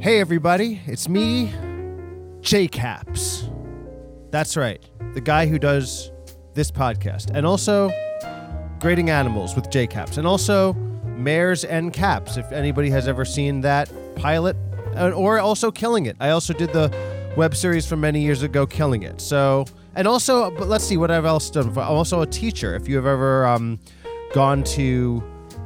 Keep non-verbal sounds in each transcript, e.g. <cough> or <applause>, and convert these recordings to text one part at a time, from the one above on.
Hey, everybody, it's me, JKAPS. That's right, the guy who does this podcast, and also Grading Animals with JKAPS, and also Mares and Caps, if anybody has ever seen that pilot, or also Killing It. I also did the web series from many years ago, Killing It. So, and also, but let's see what I've else done. I'm also a teacher. If you have ever um, gone to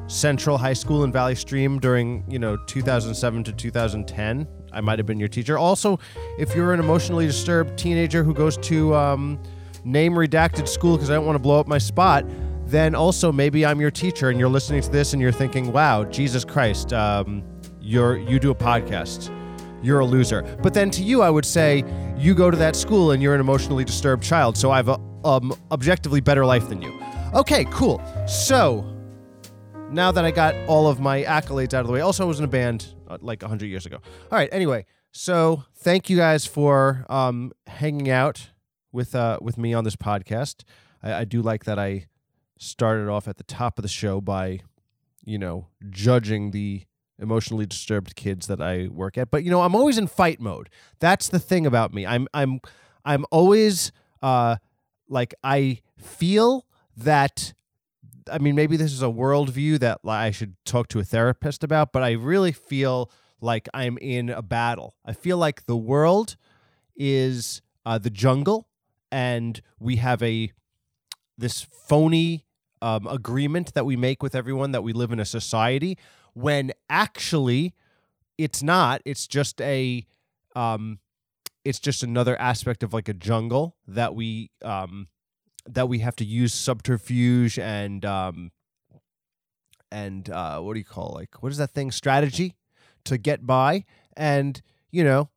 Central High School in Valley Stream during, you know, 2007 to 2010. I might have been your teacher. Also, if you're an emotionally disturbed teenager who goes to um, name redacted school because I don't want to blow up my spot, then also maybe I'm your teacher and you're listening to this and you're thinking, "Wow, Jesus Christ, um, you're you do a podcast." You're a loser. But then to you, I would say you go to that school and you're an emotionally disturbed child. So I have a um, objectively better life than you. Okay, cool. So now that I got all of my accolades out of the way, also I was in a band uh, like 100 years ago. All right, anyway, so thank you guys for um, hanging out with uh, with me on this podcast. I, I do like that I started off at the top of the show by, you know, judging the emotionally disturbed kids that I work at. But you know, I'm always in fight mode. That's the thing about me. I'm I'm I'm always uh like I feel that I mean maybe this is a worldview that I should talk to a therapist about, but I really feel like I'm in a battle. I feel like the world is uh, the jungle, and we have a this phony um, agreement that we make with everyone that we live in a society when actually it's not. It's just a um, it's just another aspect of like a jungle that we um, that we have to use subterfuge and um, and uh, what do you call like what is that thing strategy to get by? And you know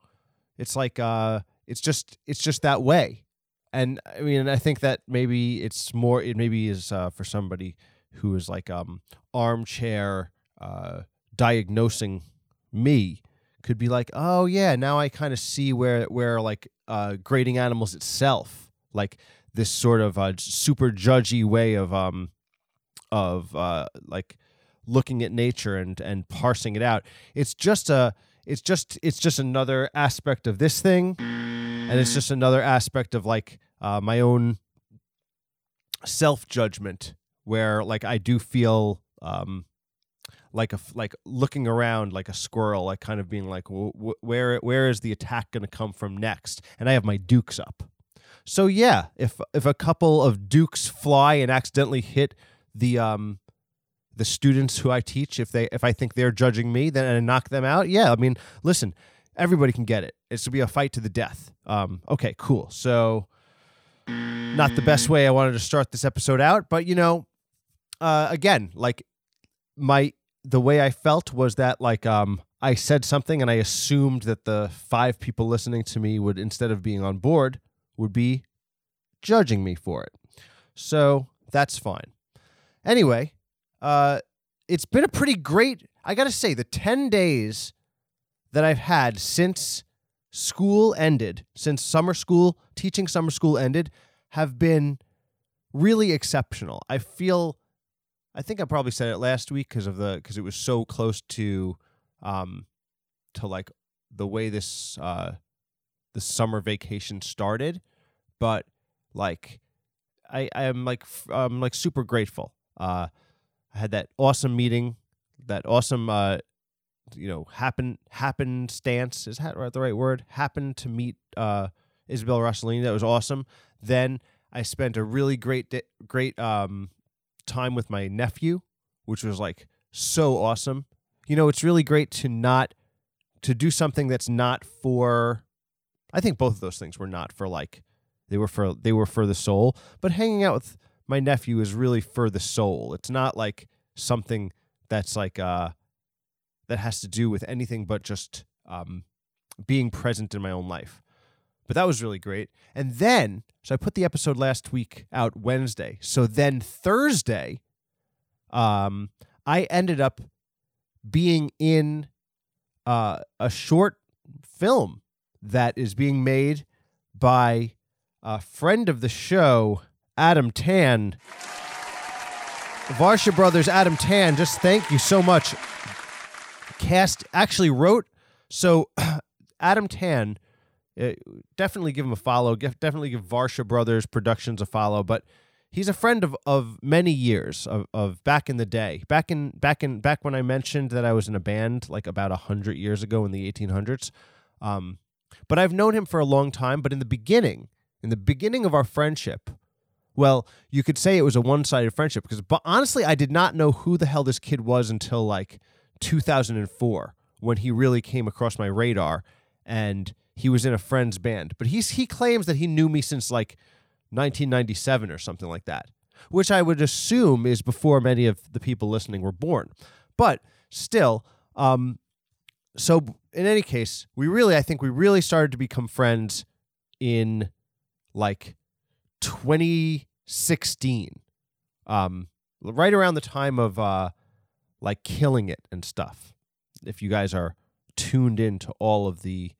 it's like uh, it's just it's just that way. And I mean I think that maybe it's more it maybe is uh, for somebody who is like um armchair uh, diagnosing me could be like, oh yeah, now I kind of see where where like uh, grading animals itself, like this sort of uh, super judgy way of um of uh, like looking at nature and and parsing it out. It's just a it's just it's just another aspect of this thing, and it's just another aspect of like uh, my own self judgment where like I do feel um like a like looking around like a squirrel, like kind of being like, wh- where where is the attack going to come from next? And I have my dukes up. So yeah, if if a couple of dukes fly and accidentally hit the um the students who I teach, if they if I think they're judging me, then I knock them out. Yeah, I mean, listen, everybody can get it. It's to be a fight to the death. Um, okay, cool. So not the best way I wanted to start this episode out, but you know, uh, again, like my the way I felt was that like um I said something and I assumed that the five people listening to me would instead of being on board would be judging me for it. So that's fine. Anyway, uh it's been a pretty great I got to say the 10 days that I've had since school ended, since summer school, teaching summer school ended have been really exceptional. I feel I think I probably said it last week because of the because it was so close to um to like the way this uh the summer vacation started, but like I I am like I'm like super grateful. Uh I had that awesome meeting, that awesome uh you know happen happen stance is that the right word? Happened to meet uh Isabel Rossellini. That was awesome. Then I spent a really great di- great um time with my nephew, which was like so awesome. You know, it's really great to not to do something that's not for I think both of those things were not for like they were for they were for the soul, but hanging out with my nephew is really for the soul. It's not like something that's like uh that has to do with anything but just um being present in my own life. But that was really great. And then, so I put the episode last week out Wednesday. So then Thursday, um, I ended up being in uh, a short film that is being made by a friend of the show, Adam Tan. Varsha Brothers, Adam Tan, just thank you so much. Cast actually wrote So <clears throat> Adam Tan, uh, definitely give him a follow. Definitely give Varsha Brothers Productions a follow. But he's a friend of, of many years of, of back in the day. Back in back in back when I mentioned that I was in a band like about a hundred years ago in the 1800s. Um, but I've known him for a long time. But in the beginning, in the beginning of our friendship, well, you could say it was a one-sided friendship because, but honestly, I did not know who the hell this kid was until like 2004 when he really came across my radar, and he was in a friend's band. But he's he claims that he knew me since like 1997 or something like that, which I would assume is before many of the people listening were born. But still, um, so in any case, we really, I think we really started to become friends in like 2016, um, right around the time of uh, like killing it and stuff. If you guys are tuned into all of the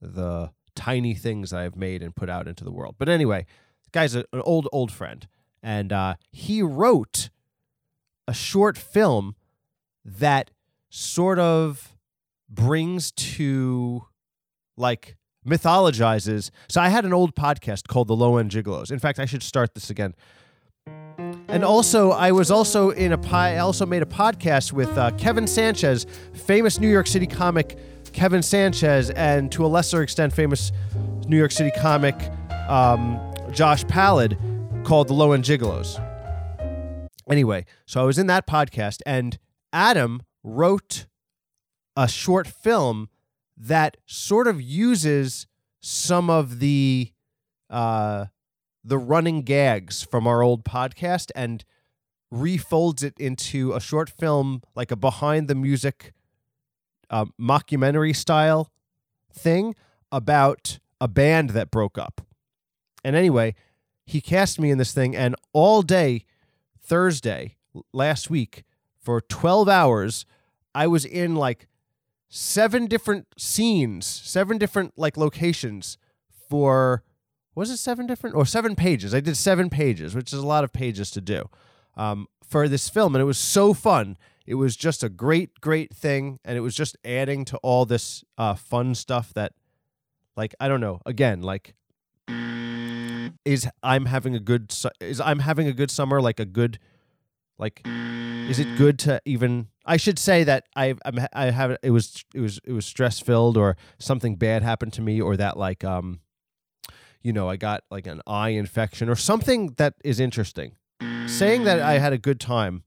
the tiny things I've made and put out into the world. But anyway, guy's an old, old friend. And uh, he wrote a short film that sort of brings to like mythologizes. So I had an old podcast called The Low End Gigolos. In fact, I should start this again. And also, I was also in a pie. I also made a podcast with uh, Kevin Sanchez, famous New York City comic Kevin Sanchez, and to a lesser extent, famous New York City comic um, Josh Pallid, called The Low End Gigolos. Anyway, so I was in that podcast, and Adam wrote a short film that sort of uses some of the uh, the running gags from our old podcast and refolds it into a short film, like a behind the music uh, mockumentary style thing about a band that broke up. And anyway, he cast me in this thing, and all day Thursday last week for 12 hours, I was in like seven different scenes, seven different like locations for was it seven different or seven pages? I did seven pages, which is a lot of pages to do um, for this film, and it was so fun. It was just a great, great thing, and it was just adding to all this uh, fun stuff that, like, I don't know. Again, like, is I'm having a good su- is I'm having a good summer, like a good, like, is it good to even? I should say that I I'm I have it was it was it was stress filled or something bad happened to me or that like um, you know, I got like an eye infection or something that is interesting. Saying that I had a good time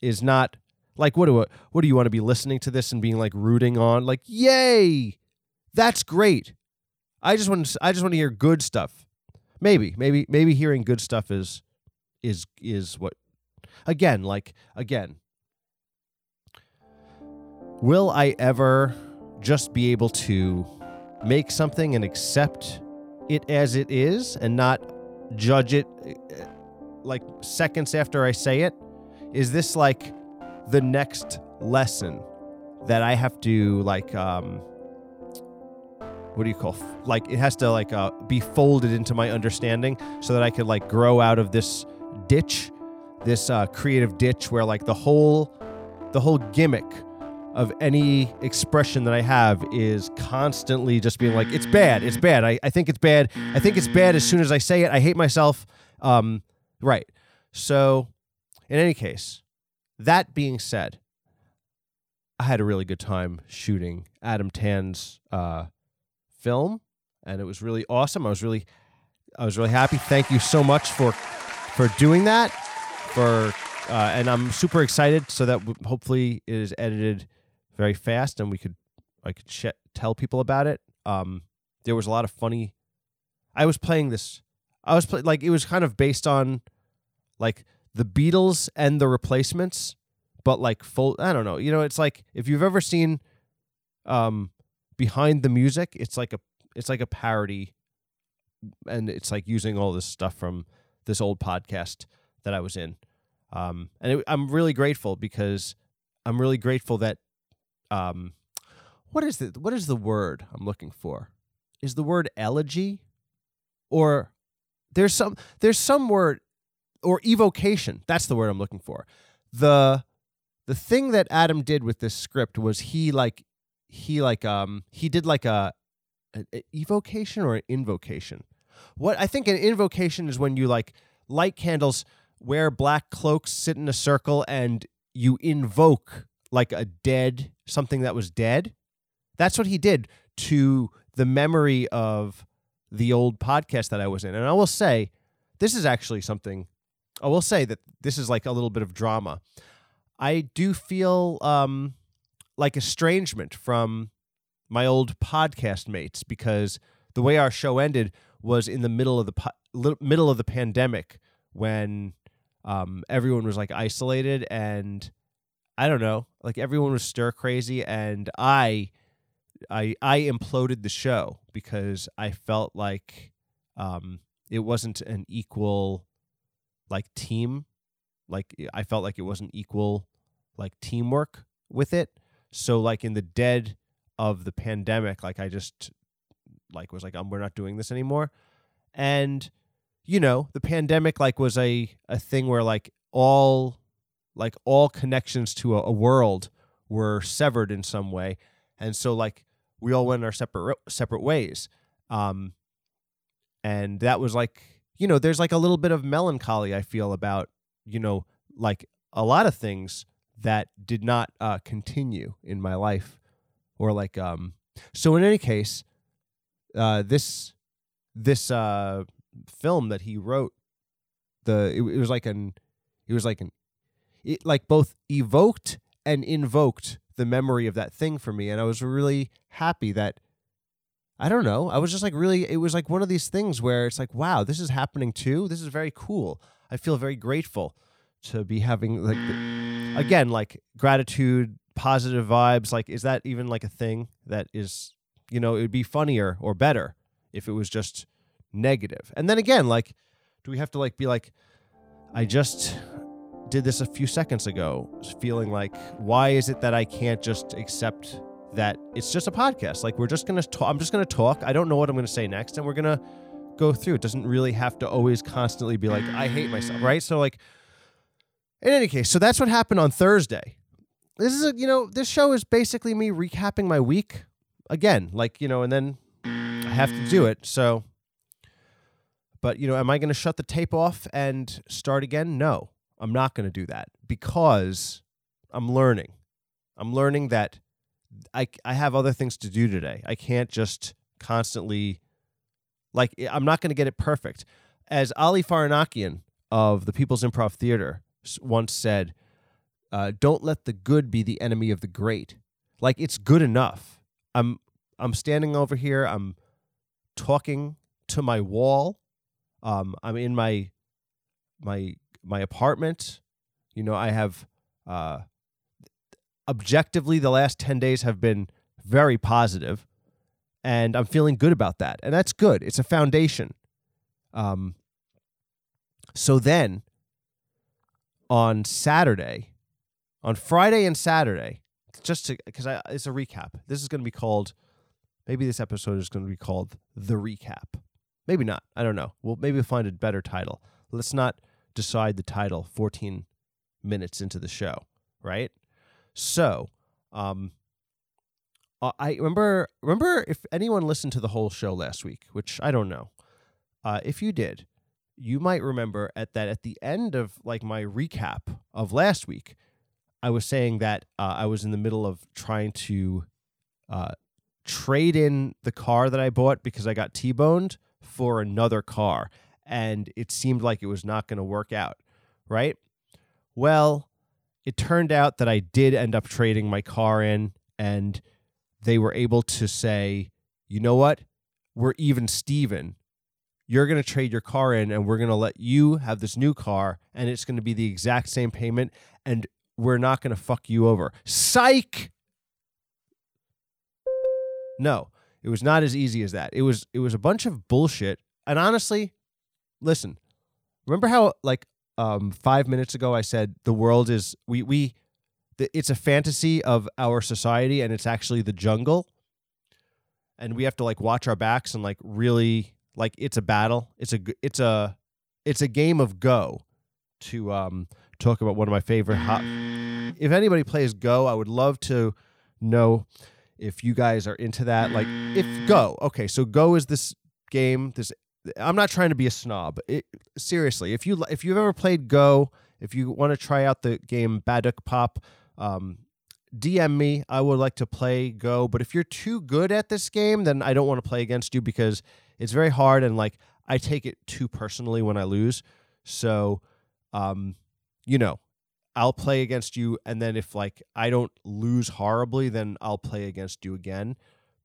is not like what do what do you want to be listening to this and being like rooting on like yay, that's great. I just want to, I just want to hear good stuff. Maybe maybe maybe hearing good stuff is is is what again like again. Will I ever just be able to make something and accept it as it is and not judge it uh, like seconds after I say it? Is this like the next lesson that I have to like um what do you call like it has to like uh, be folded into my understanding so that I could like grow out of this ditch, this uh, creative ditch where like the whole the whole gimmick of any expression that I have is constantly just being like, it's bad, it's bad. I, I think it's bad. I think it's bad as soon as I say it. I hate myself. Um, right. So, in any case, that being said, I had a really good time shooting Adam Tan's uh, film, and it was really awesome. I was really, I was really happy. Thank you so much for for doing that. For uh, and I'm super excited so that hopefully it is edited very fast and we could I could sh- tell people about it. Um, there was a lot of funny. I was playing this. I was play- like it was kind of based on like the Beatles and the Replacements, but like full. I don't know. You know, it's like if you've ever seen um, behind the music, it's like a it's like a parody, and it's like using all this stuff from this old podcast that I was in. Um, and it, I'm really grateful because I'm really grateful that um, what is the what is the word I'm looking for? Is the word elegy, or there's some there's some word or evocation. That's the word I'm looking for. The the thing that Adam did with this script was he like he like um he did like a, evocation or an invocation. What I think an invocation is when you like light candles, wear black cloaks, sit in a circle, and you invoke like a dead something that was dead. That's what he did to the memory of the old podcast that I was in. And I will say, this is actually something. I will say that this is like a little bit of drama. I do feel um, like estrangement from my old podcast mates because the way our show ended was in the middle of the po- middle of the pandemic when um, everyone was like isolated and I don't know, like everyone was stir crazy and I I I imploded the show because I felt like um, it wasn't an equal like team like I felt like it wasn't equal like teamwork with it. So like in the dead of the pandemic, like I just like was like um, we're not doing this anymore. And you know, the pandemic like was a a thing where like all like all connections to a, a world were severed in some way. And so like we all went our separate separate ways. Um and that was like you know, there's like a little bit of melancholy I feel about you know, like a lot of things that did not uh, continue in my life, or like um. So in any case, uh, this this uh film that he wrote, the it, it was like an, it was like an, it like both evoked and invoked the memory of that thing for me, and I was really happy that. I don't know. I was just like really. It was like one of these things where it's like, wow, this is happening too. This is very cool. I feel very grateful to be having like the, again like gratitude, positive vibes. Like, is that even like a thing that is you know it would be funnier or better if it was just negative. And then again, like, do we have to like be like, I just did this a few seconds ago, feeling like, why is it that I can't just accept that it's just a podcast? Like, we're just gonna talk. I'm just gonna talk. I don't know what I'm gonna say next, and we're gonna go through. It doesn't really have to always constantly be like, I hate myself, right? So, like, in any case, so that's what happened on Thursday. This is a, you know, this show is basically me recapping my week again, like, you know, and then I have to do it. So, but, you know, am I going to shut the tape off and start again? No, I'm not going to do that because I'm learning. I'm learning that I, I have other things to do today. I can't just constantly like I'm not going to get it perfect. As Ali Farahnakian of the People's Improv Theater once said, uh, "Don't let the good be the enemy of the great." Like it's good enough. I'm I'm standing over here. I'm talking to my wall. Um, I'm in my my my apartment. You know, I have uh, objectively the last ten days have been very positive and I'm feeling good about that. And that's good. It's a foundation. Um, so then on Saturday, on Friday and Saturday, just to because I it's a recap. This is going to be called. Maybe this episode is going to be called the recap. Maybe not. I don't know. Well, maybe find a better title. Let's not decide the title 14 minutes into the show, right? So, um, I remember remember if anyone listened to the whole show last week, which I don't know. Uh, if you did, you might remember at that at the end of like my recap of last week, I was saying that uh, I was in the middle of trying to uh, trade in the car that I bought because I got T-boned for another car, and it seemed like it was not going to work out. Right? Well, it turned out that I did end up trading my car in, and they were able to say, you know what? We're even Steven. You're going to trade your car in and we're going to let you have this new car and it's going to be the exact same payment and we're not going to fuck you over. Psych. No, it was not as easy as that. It was it was a bunch of bullshit. And honestly, listen. Remember how like um 5 minutes ago I said the world is we we it's a fantasy of our society and it's actually the jungle and we have to like watch our backs and like really like it's a battle it's a it's a it's a game of go to um talk about one of my favorite hot if anybody plays go i would love to know if you guys are into that, like if Go, okay, so Go is this game. This I'm not trying to be a snob. It, seriously, if you if you've ever played Go, if you want to try out the game Baduk Pop, um, DM me. I would like to play Go, but if you're too good at this game, then I don't want to play against you because it's very hard and like I take it too personally when I lose. So, um, you know, I'll play against you, and then if like I don't lose horribly, then I'll play against you again.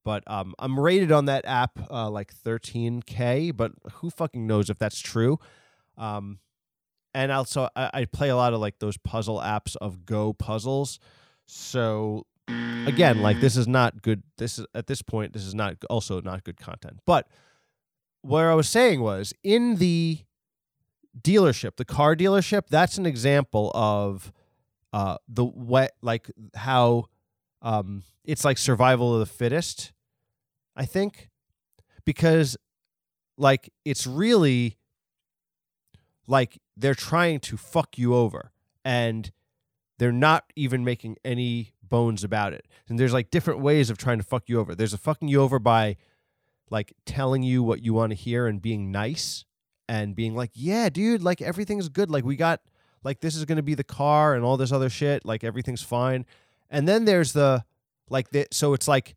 But um, I'm rated on that app uh, like 13k, but who fucking knows if that's true? Um, and also I, I play a lot of like those puzzle apps of Go puzzles. So again, like this is not good. This is at this point, this is not also not good content. But what I was saying was in the dealership, the car dealership, that's an example of uh, the what like how um, it's like survival of the fittest. I think because like it's really like they're trying to fuck you over and they're not even making any bones about it. And there's like different ways of trying to fuck you over. There's a fucking you over by like telling you what you want to hear and being nice and being like, "Yeah, dude, like everything's good. Like we got like this is going to be the car and all this other shit. Like everything's fine." And then there's the like the so it's like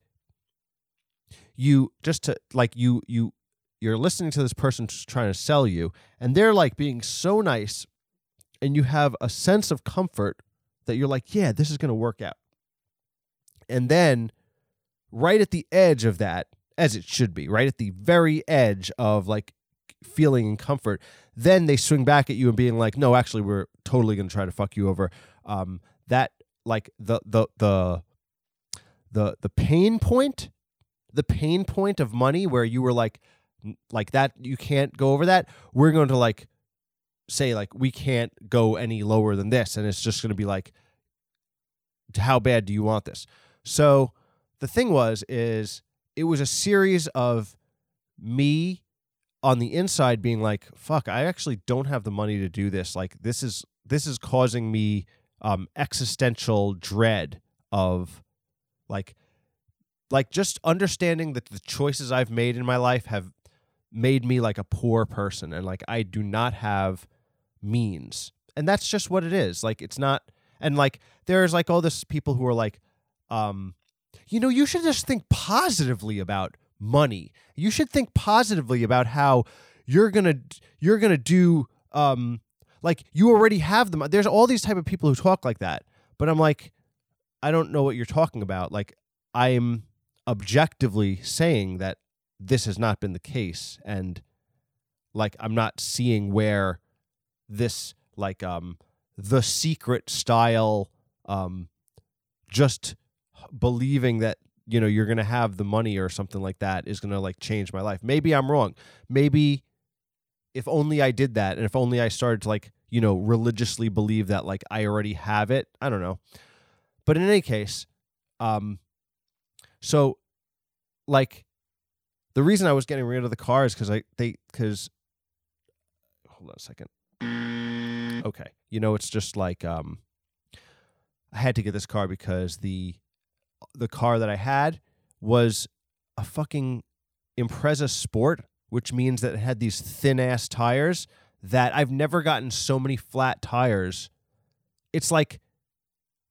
you just to like you you you're listening to this person trying to sell you and they're like being so nice and you have a sense of comfort that you're like, "Yeah, this is going to work out." And then right at the edge of that as it should be, right at the very edge of like feeling and comfort, then they swing back at you and being like, "No, actually, we're totally going to try to fuck you over." Um, that like the the the the the pain point, the pain point of money, where you were like, like that, you can't go over that. We're going to like say like we can't go any lower than this, and it's just going to be like, how bad do you want this? So the thing was is it was a series of me on the inside being like fuck i actually don't have the money to do this. Like this is this is causing me um existential dread of like like just understanding that the choices i've made in my life have made me like a poor person and like i do not have means. And that's just what it is. Like it's not and like there's like all this people who are like um you know you should just think positively about money. You should think positively about how you're gonna you're gonna do um like you already have them. There's all these type of people who talk like that, but I'm like, I don't know what you're talking about. Like I'm objectively saying that this has not been the case, and like I'm not seeing where this like um the secret style um just believing that you know you're going to have the money or something like that is going to like change my life. Maybe i'm wrong. Maybe if only i did that and if only i started to like you know religiously believe that like i already have it i don't know. But in any case um so like the reason i was getting rid of the car is because i they because hold on a second. Okay you know it's just like um i had to get this car because the the car that I had was a fucking Impreza Sport, which means that it had these thin ass tires that I've never gotten so many flat tires. It's like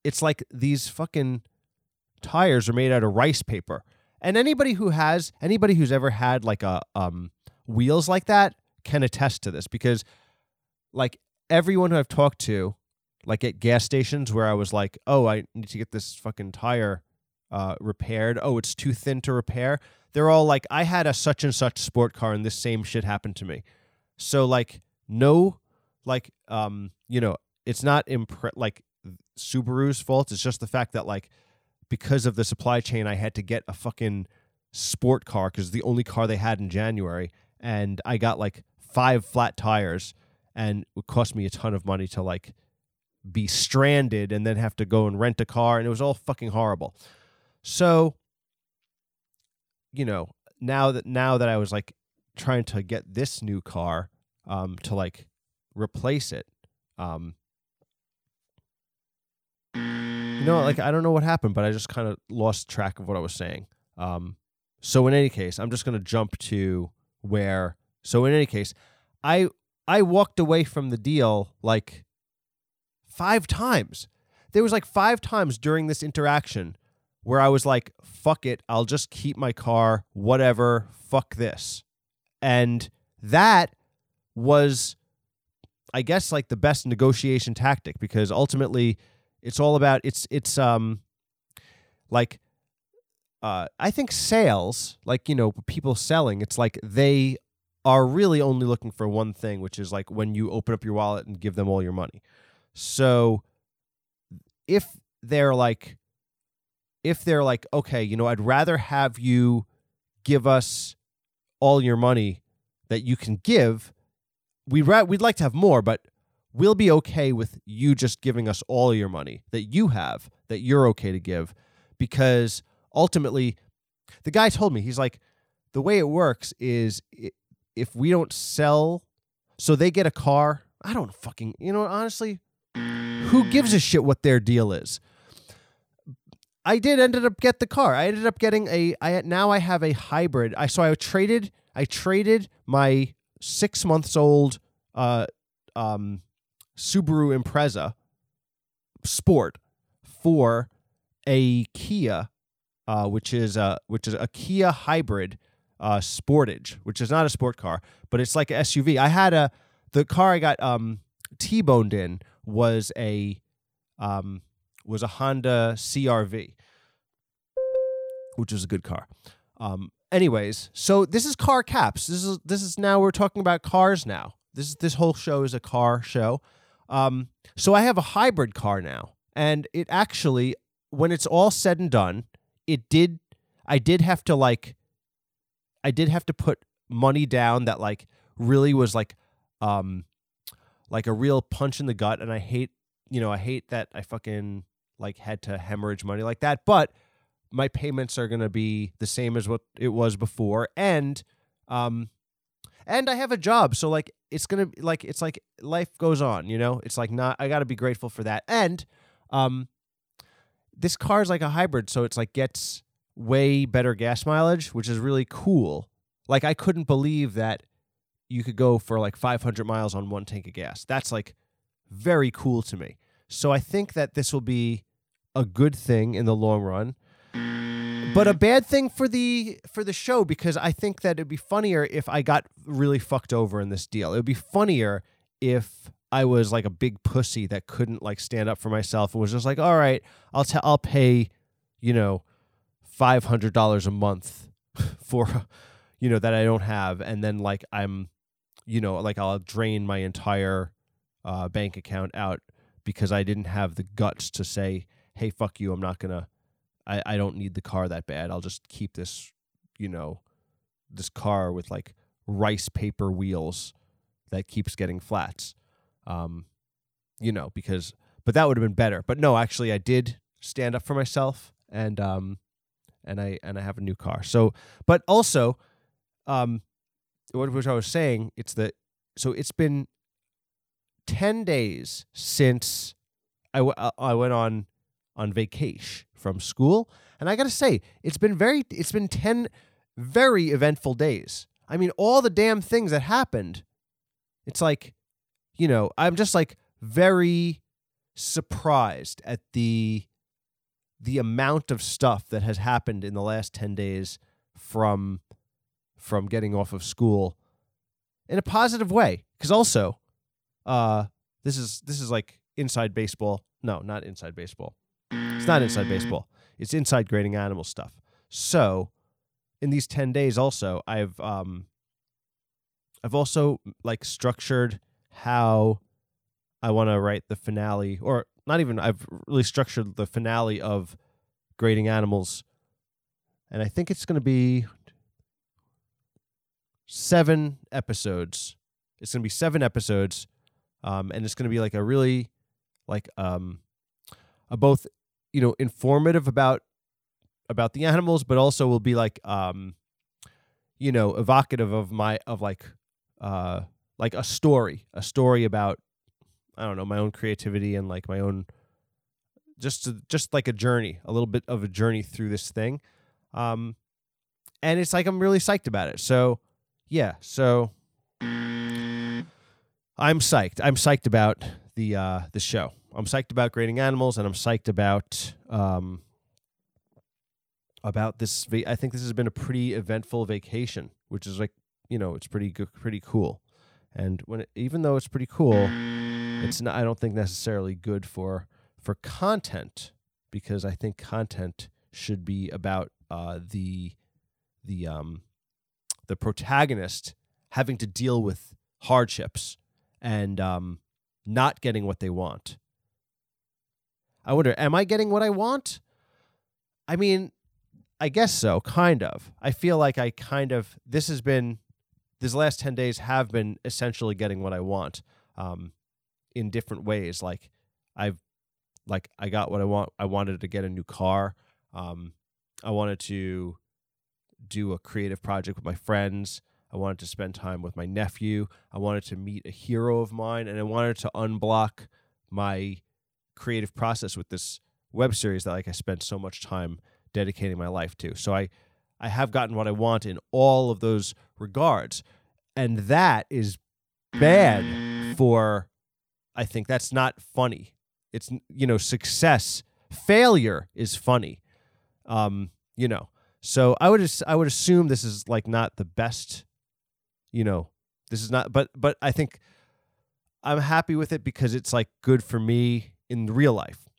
it's like these fucking tires are made out of rice paper. And anybody who has anybody who's ever had like a um wheels like that can attest to this because like everyone who I've talked to like at gas stations where I was like, "Oh, I need to get this fucking tire uh, repaired. Oh, it's too thin to repair. They're all like, I had a such and such sport car and this same shit happened to me. So like, no, like, um, you know, it's not impre- like Subaru's fault. It's just the fact that like, because of the supply chain, I had to get a fucking sport car because the only car they had in January, and I got like five flat tires, and it cost me a ton of money to like be stranded and then have to go and rent a car, and it was all fucking horrible. So, you know, now that now that I was like trying to get this new car um to like replace it, um you know, like I don't know what happened, but I just kind of lost track of what I was saying. Um, so in any case, I'm just gonna jump to where. So in any case, I I walked away from the deal like five times. There was like five times during this interaction where I was like, "Fuck it, I'll just keep my car, whatever. Fuck this," and that was, I guess, like the best negotiation tactic because ultimately it's all about it's it's um like uh I think sales, like you know, people selling, it's like they are really only looking for one thing, which is like when you open up your wallet and give them all your money. So if they're like if they're like, okay, you know, I'd rather have you give us all your money that you can give. We'd, ra- we'd like to have more, but we'll be okay with you just giving us all your money that you have that you're okay to give because ultimately the guy told me he's like the way it works is if we don't sell so they get a car i don't fucking you know honestly who gives a shit what their deal is i did ended up get the car i ended up getting a i now i have a hybrid i so i traded i traded my six months old uh um Subaru Impreza Sport for a Kia, uh, which is a which is a Kia hybrid uh, Sportage, which is not a sport car, but it's like a SUV. I had a the car I got um, T-boned in was a um, was a Honda CRV, which was a good car. Um, anyways, so this is car caps. This is this is now we're talking about cars now. This is this whole show is a car show. Um, so I have a hybrid car now, and it actually, when it's all said and done, it did. I did have to like, I did have to put money down that like really was like, um, like a real punch in the gut, and I hate, you know, I hate that I fucking like had to hemorrhage money like that, but my payments are gonna be the same as what it was before, and um, and I have a job, so like it's gonna like it's like life goes on, you know. It's like not I got to be grateful for that, and um, this car is like a hybrid, so it's like gets way better gas mileage, which is really cool. Like I couldn't believe that you could go for like 500 miles on one tank of gas. That's like very cool to me. So I think that this will be a good thing in the long run but a bad thing for the for the show because I think that it'd be funnier if I got really fucked over in this deal. It would be funnier if I was like a big pussy that couldn't like stand up for myself and was just like, "All right, I'll tell I'll pay, you know, five hundred dollars a month <laughs> for, you know, that I don't have, and then like I'm, you know, like I'll drain my entire uh, bank account out because I didn't have the guts to say, "Hey, fuck you, I'm not gonna." I, I don't need the car that bad. I'll just keep this, you know, this car with like rice paper wheels that keeps getting flats. Um, you know, because but that would have been better. But no, actually I did stand up for myself and um and I and I have a new car. So but also um what which I was saying, it's that so it's been 10 days since I, w- uh, I went on on vacation from school. And I got to say, it's been very it's been 10 very eventful days. I mean, all the damn things that happened. It's like, you know, I'm just like very surprised at the the amount of stuff that has happened in the last 10 days from from getting off of school in a positive way because also uh this is this is like inside baseball no not inside baseball it's not inside baseball. It's inside grading animal stuff. So, in these 10 days also, I've um I've also like structured how I want to write the finale or not even I've really structured the finale of grading animals and I think it's going to be 7 episodes. It's going to be 7 episodes um and it's going to be like a really like um a both you know informative about about the animals but also will be like um you know evocative of my of like uh like a story a story about i don't know my own creativity and like my own just to, just like a journey, a little bit of a journey through this thing. Um, and it's like I'm really psyched about it. So, yeah. So psyched. I'm psyched about the uh, the show. I'm psyched about grading animals, and I'm psyched about um, about this. Va- I think this has been a pretty eventful vacation, which is like you know it's pretty good, pretty cool. And when it, even though it's pretty cool, it's not. I don't think necessarily good for for content because I think content should be about uh, the the um the protagonist having to deal with hardships and um not getting what they want. I wonder, am I getting what I want? I mean, I guess so, kind of. I feel like I kind of this has been these last 10 days have been essentially getting what I want um in different ways like I've like I got what I want. I wanted to get a new car. Um I wanted to do a creative project with my friends. I wanted to spend time with my nephew. I wanted to meet a hero of mine, and I wanted to unblock my creative process with this web series that like I spent so much time dedicating my life to. So I I have gotten what I want in all of those regards. And that is bad for I think that's not funny. It's you know, success, failure is funny. Um, you know. So I would I would assume this is like not the best, you know, this is not but but I think I'm happy with it because it's like good for me in real life.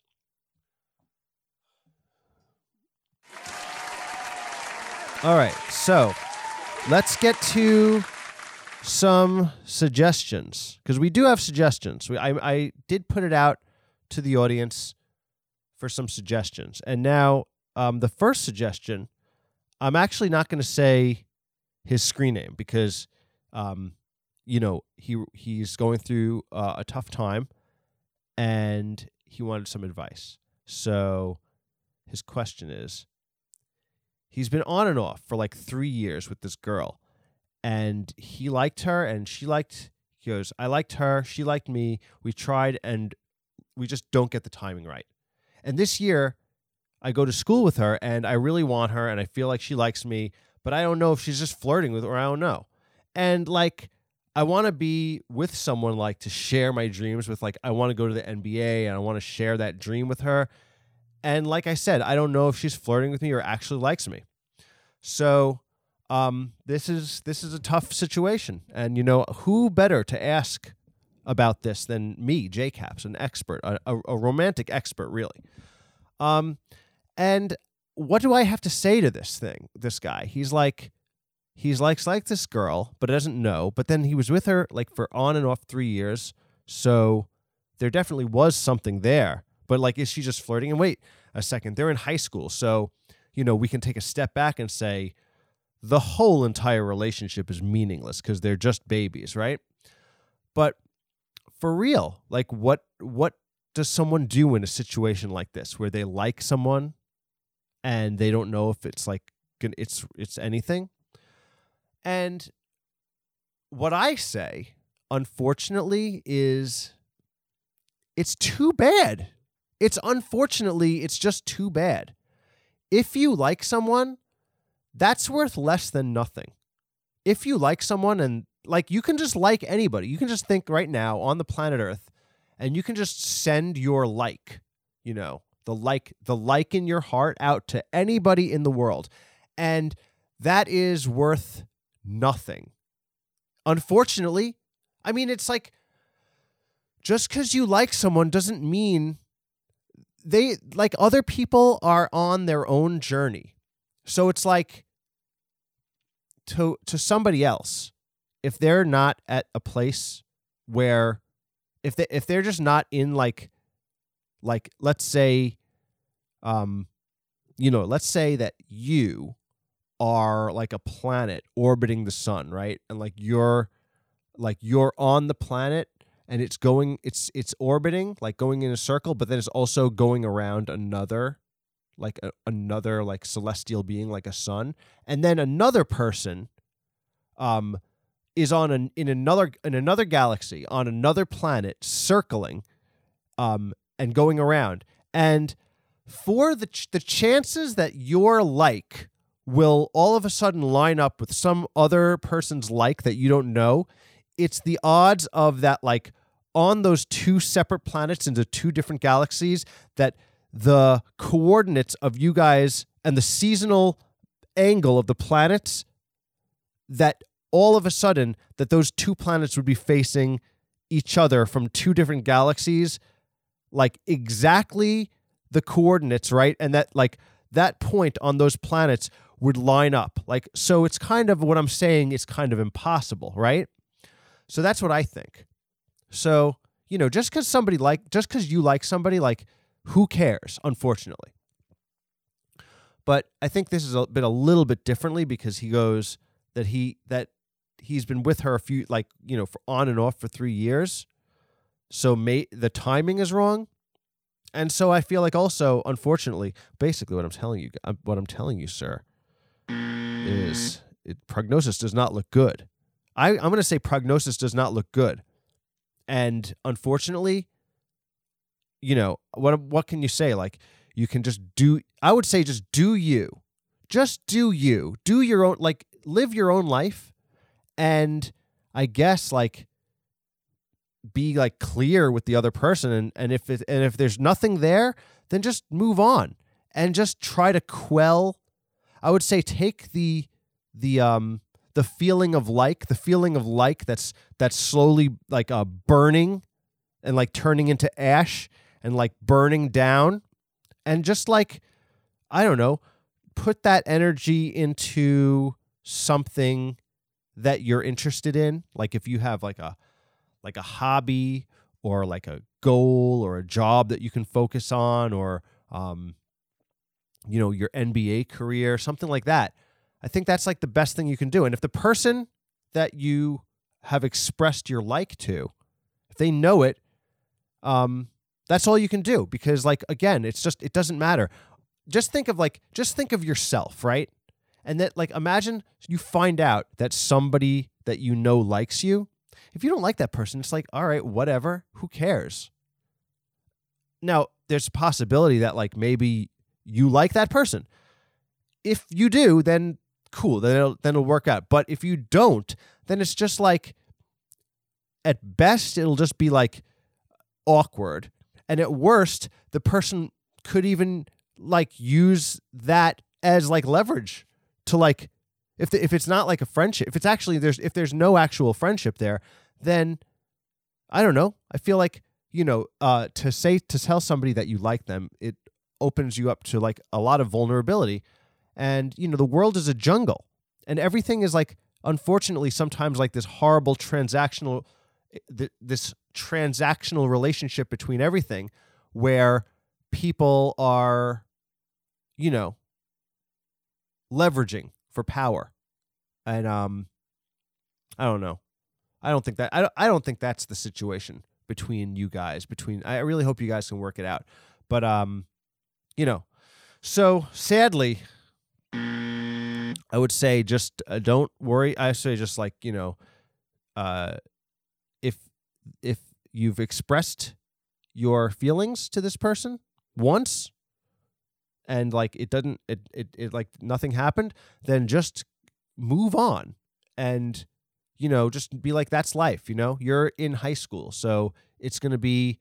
All right. So, let's get to some suggestions because we do have suggestions. We, I I did put it out to the audience for some suggestions. And now um, the first suggestion I'm actually not going to say his screen name because, um, you know, he he's going through uh, a tough time, and he wanted some advice. So, his question is: He's been on and off for like three years with this girl, and he liked her, and she liked. He goes, I liked her, she liked me. We tried, and we just don't get the timing right. And this year, I go to school with her and I really want her and I feel like she likes me, but I don't know if she's just flirting with or I don't know. And like I want to be with someone like to share my dreams with like I want to go to the NBA and I want to share that dream with her. And like I said, I don't know if she's flirting with me or actually likes me. So um this is this is a tough situation. And you know, who better to ask about this than me, JKAPS, an expert, a, a, a romantic expert, really. Um, and what do I have to say to this thing? This guy, he's like, he's likes like this girl, but doesn't know. But then he was with her like for on and off three years, so there definitely was something there. But like, is she just flirting? And wait a second, they're in high school, so you know we can take a step back and say the whole entire relationship is meaningless because they're just babies, right? But for real, like what what does someone do in a situation like this where they like someone and they don't know if it's like it's it's anything and what i say unfortunately is it's too bad. It's unfortunately it's just too bad. If you like someone that's worth less than nothing. If you like someone and like you can just like anybody. You can just think right now on the planet earth and you can just send your like you know the like the like in your heart out to anybody in the world. And that is worth nothing. Unfortunately i mean it's like just cuz you like someone doesn't mean they like other people are on their own journey. So it's like to to somebody else if they're not at a place where if they if they're just not in like like let's say um you know let's say that you are like a planet orbiting the sun right? And like you're like you're on the planet and it's going it's it's orbiting like going in a circle but then it's also going around another like a, another like celestial being like a sun. And then another person um is on an in another in another galaxy on another planet circling um and going around. And for the ch- the chances that you're like will all of a sudden line up with some other person's like that you don't know, it's the odds of that like on those two separate planets into two different galaxies that the coordinates of you guys and the seasonal angle of the planets that all of a sudden that those two planets would be facing each other from two different galaxies like exactly the coordinates right? And that like that point on those planets would line up. Like so it's kind of what i'm saying is kind of impossible right? So that's what i think. So you know just because somebody like just because you like somebody like who cares unfortunately? But i think this has been a little bit differently because he goes that he that he's been with her a few like you know for on and off for three years. So may, the timing is wrong. And so i feel like also unfortunately basically what i'm telling you uh, what i'm telling you sir Mm. is it, prognosis does not look good. I, i'm going to say prognosis does not look good. And unfortunately you know what what can you say? Like you can just do i would say just do you. Just do you. Do your own like live your own life. And I guess like be like clear with the other person. And, and if it, and if there's nothing there then just move on. And just try to quell I would say take the the um the feeling of like the feeling of like that's that's slowly like uh burning and like turning into ash and like burning down and just like I don't know put that energy into something that you're interested in. Like if you have like a like a hobby or like a goal or a job that you can focus on or um you know your NBA career something like that. I think that's like the best thing you can do. And if the person that you have expressed your like to if they know it um that's all you can do because like again it's just it doesn't matter. Just think of like just think of yourself right? And that like imagine you find out that somebody that you know likes you. If you don't like that person it's like all right whatever. Who cares? Now there's a possibility that like maybe you like that person. If you do then cool then it'll, then it'll work out. But if you don't then it's just like at best it'll just be like awkward. And at worst the person could even like use that as like leverage to like if the, if it's not like a friendship, if it's actually there's if there's no actual friendship there, then I don't know. I feel like you know uh, to say to tell somebody that you like them, it opens you up to like a lot of vulnerability, and you know the world is a jungle, and everything is like unfortunately sometimes like this horrible transactional th- this transactional relationship between everything where people are you know leveraging for power. And um I don't know. I don't think that I I don't think that's the situation between you guys. Between I really hope you guys can work it out. But um you know. So sadly I would say just uh, don't worry. I say just like, you know, uh if if you've expressed your feelings to this person once and like it doesn't it, it it like nothing happened then just move on and you know just be like that's life you know you're in high school so it's going to be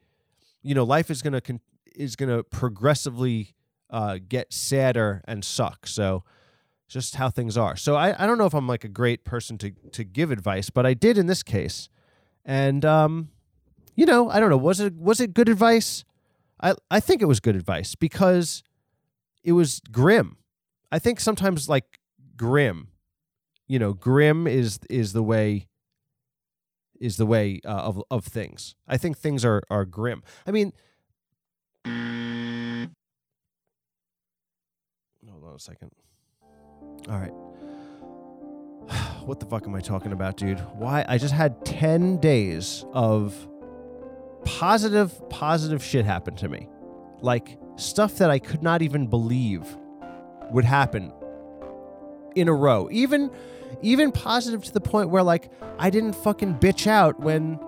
you know life is going to con- is going to progressively uh, get sadder and suck so just how things are so I, I don't know if i'm like a great person to to give advice but i did in this case and um you know i don't know was it was it good advice i i think it was good advice because it was grim. I think sometimes like grim, you know, grim is is the way is the way uh, of of things. I think things are are grim. I mean, hold a second. All right. <sighs> What the fuck am I talking about, dude? Why? I just had 10 days of positive, positive shit happen to me. Like, stuff that I could not even believe would happen in a row. Even even positive to the point where like I didn't fucking bitch out when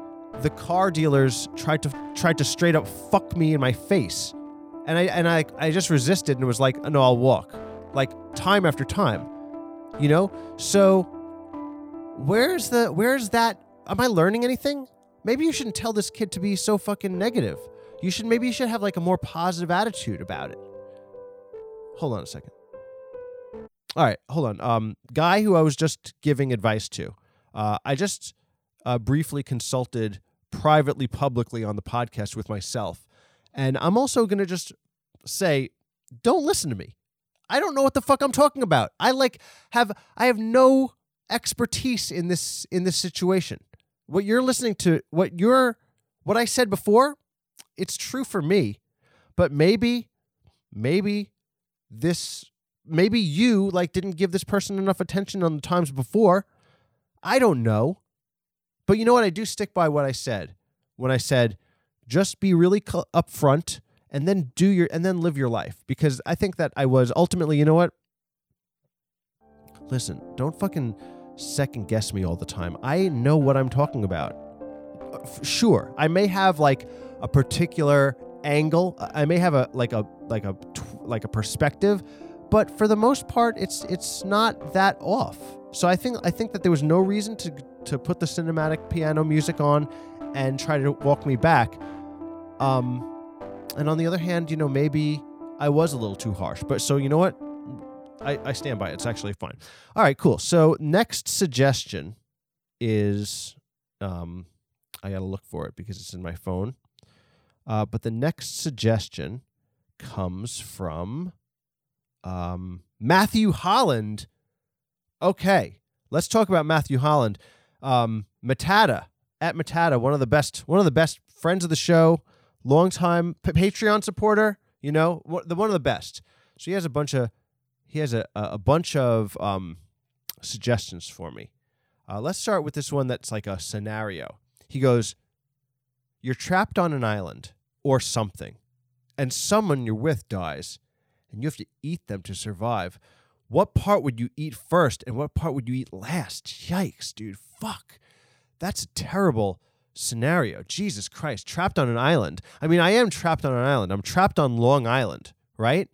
the car dealers tried to tried to straight up fuck me in my face. and I and I I just resisted and was like, no, I'll walk, like time after time, you know. So where's the where's that? Am I learning anything? Maybe you shouldn't tell this kid to be so fucking negative. You should maybe you should have like a more positive attitude about it. Hold on a second. All right, hold on. Um, guy who I was just giving advice to, uh, I just uh, briefly consulted privately, publicly on the podcast with myself, and I'm also gonna just say, don't listen to me. I don't know what the fuck I'm talking about. I like have I have no expertise in this in this situation. What you're listening to, what you're what I said before, it's true for me, but maybe maybe this maybe you like didn't give this person enough attention on the times before. I don't know. But you know what? I do stick by what I said when I said just be really cu- upfront and then do your and then live your life because I think that I was ultimately, you know what? Listen, don't fucking second guess me all the time. I know what I'm talking about. Sure, I may have like a particular angle. I may have a like a like a like a perspective, but for the most part, it's it's not that off. So I think I think that there was no reason to to put the cinematic piano music on and try to walk me back. Um, and on the other hand, you know, maybe I was a little too harsh. But so you know what? I, I stand by it. It's actually fine. All right, cool. So next suggestion is um I gotta look for it because it's in my phone. Uh, but the next suggestion comes from um, Matthew Holland. Okay, let's talk about Matthew Holland. Um, Matata at Matata, one of the best, one of the best friends of the show, longtime Patreon supporter. You know, the one of the best. So he has a bunch of he has a a bunch of um, suggestions for me. Uh, let's start with this one that's like a scenario. He goes, "You're trapped on an island or something, and someone you're with dies, and you have to eat them to survive. What part would you eat first, and what part would you eat last? Yikes, dude! Fuck, that's terrible." Scenario, Jesus Christ, trapped on an island. I mean, I am trapped on an island. I'm trapped on Long Island, right?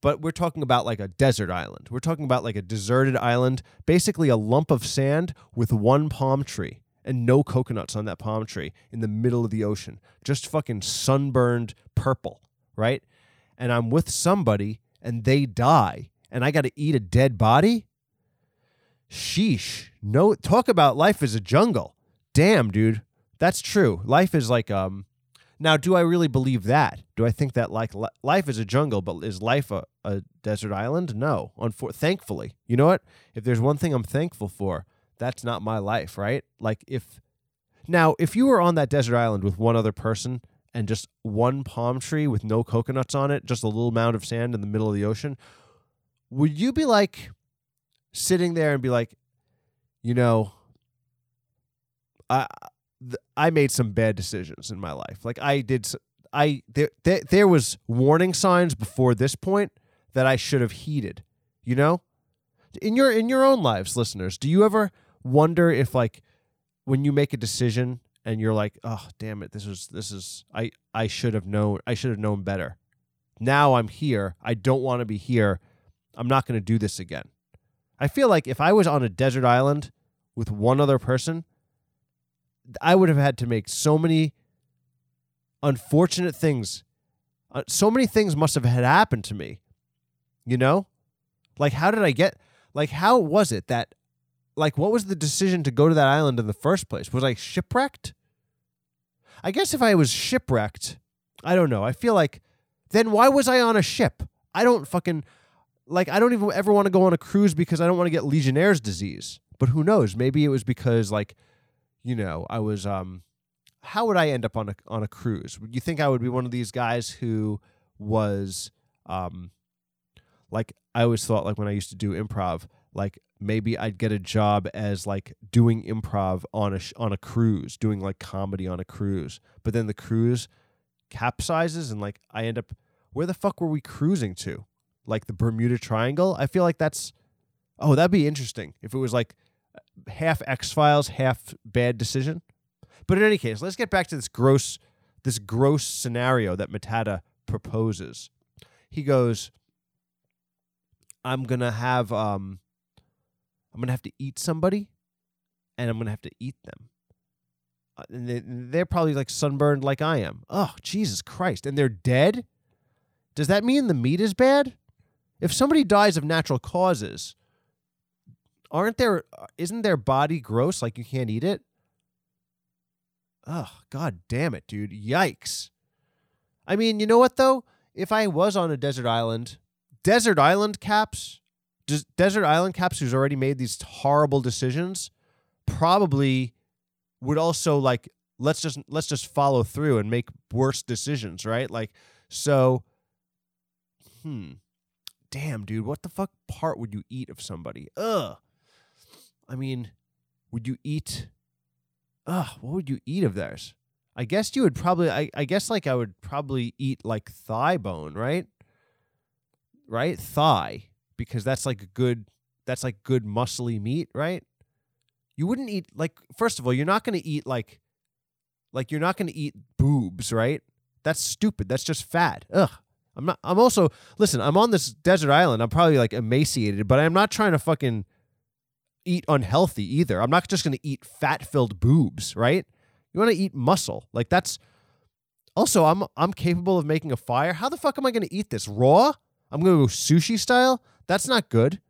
but we're talking about like a desert island. We're talking about like a deserted island, basically a lump of sand with one palm tree and no coconuts on that palm tree in the middle of the ocean. Just fucking sunburned purple, right? And I'm with somebody and they die and I got to eat a dead body? Sheesh. No, talk about life as a jungle. Damn, dude. That's true. Life is like um now, do I really believe that? Do I think that like li- life is a jungle, but is life a, a desert island? No. Unfor- thankfully, you know what? If there's one thing I'm thankful for, that's not my life, right? Like if now, if you were on that desert island with one other person and just one palm tree with no coconuts on it, just a little mound of sand in the middle of the ocean, would you be like sitting there and be like, you know, I th- I made some bad decisions in my life. Like I did, I there there, there was warning signs before this point that I should have heeded. You know, in your in your own lives, listeners, do you ever wonder if like when you make a decision and you're like, oh damn it, this is this is I I should have known I should have known better. Now I'm here. I don't want to be here. I'm not going to do this again. I feel like if I was on a desert island with one other person, I would have had to make so many unfortunate things. Uh, so many things must have had happened to me. You know? Like how did I get like how was it that like what was the decision to go to that island in the first place? Was I shipwrecked? I guess if I was shipwrecked, I don't know. I feel like then why was I on a ship? I don't fucking like I don't even ever want to go on a cruise because I don't want to get Legionnaire's disease. But who knows? Maybe it was because like you know, I was um how would I end up on a on a cruise? Would you think I would be one of these guys who was um like I always thought like when I used to do improv, like maybe I'd get a job as like doing improv on a sh- on a cruise, doing like comedy on a cruise. But then the cruise capsizes and like I end up where the fuck were we cruising to? Like the Bermuda Triangle? I feel like that's oh, that'd be interesting if it was like half X Files, half bad decision. But in any case, let's get back to this gross, this gross scenario that Matata proposes. He goes, "I'm gonna have um, I'm gonna have to eat somebody, and I'm gonna have to eat them." Uh, and they, they're probably like sunburned like I am. Oh, Jesus Christ! And they're dead. Does that mean the meat is bad? If somebody dies of natural causes, aren't there? Isn't their body gross? Like you can't eat it? Oh, god damn it, dude. Yikes. I mean, you know what though? If I was on a desert island, desert island Kaps, des- desert island Kaps who's already made these horrible decisions, probably would also like let's just let's just follow through and make worse decisions, right? Like so hmm. Damn, dude, what the fuck part would you eat of somebody? Ugh. I mean, would you eat Ugh, what would you eat of theirs? I guess you would probably I, I guess like I would probably eat like thigh bone, right? Right? Thigh. Because that's like a good that's like good muscly meat, right? You wouldn't eat like first of all, you're not gonna eat like like you're not gonna eat boobs, right? That's stupid. That's just fat. Ugh. I'm not I'm also listen, I'm on this desert island. I'm probably like emaciated, but I'm not trying to fucking eat unhealthy either. I'm not just gonna eat fat filled boobs, right? You want to eat muscle. Like that's also I'm I'm capable of making a fire. How the fuck am I going to eat this raw? I'm going to go sushi style? That's not good.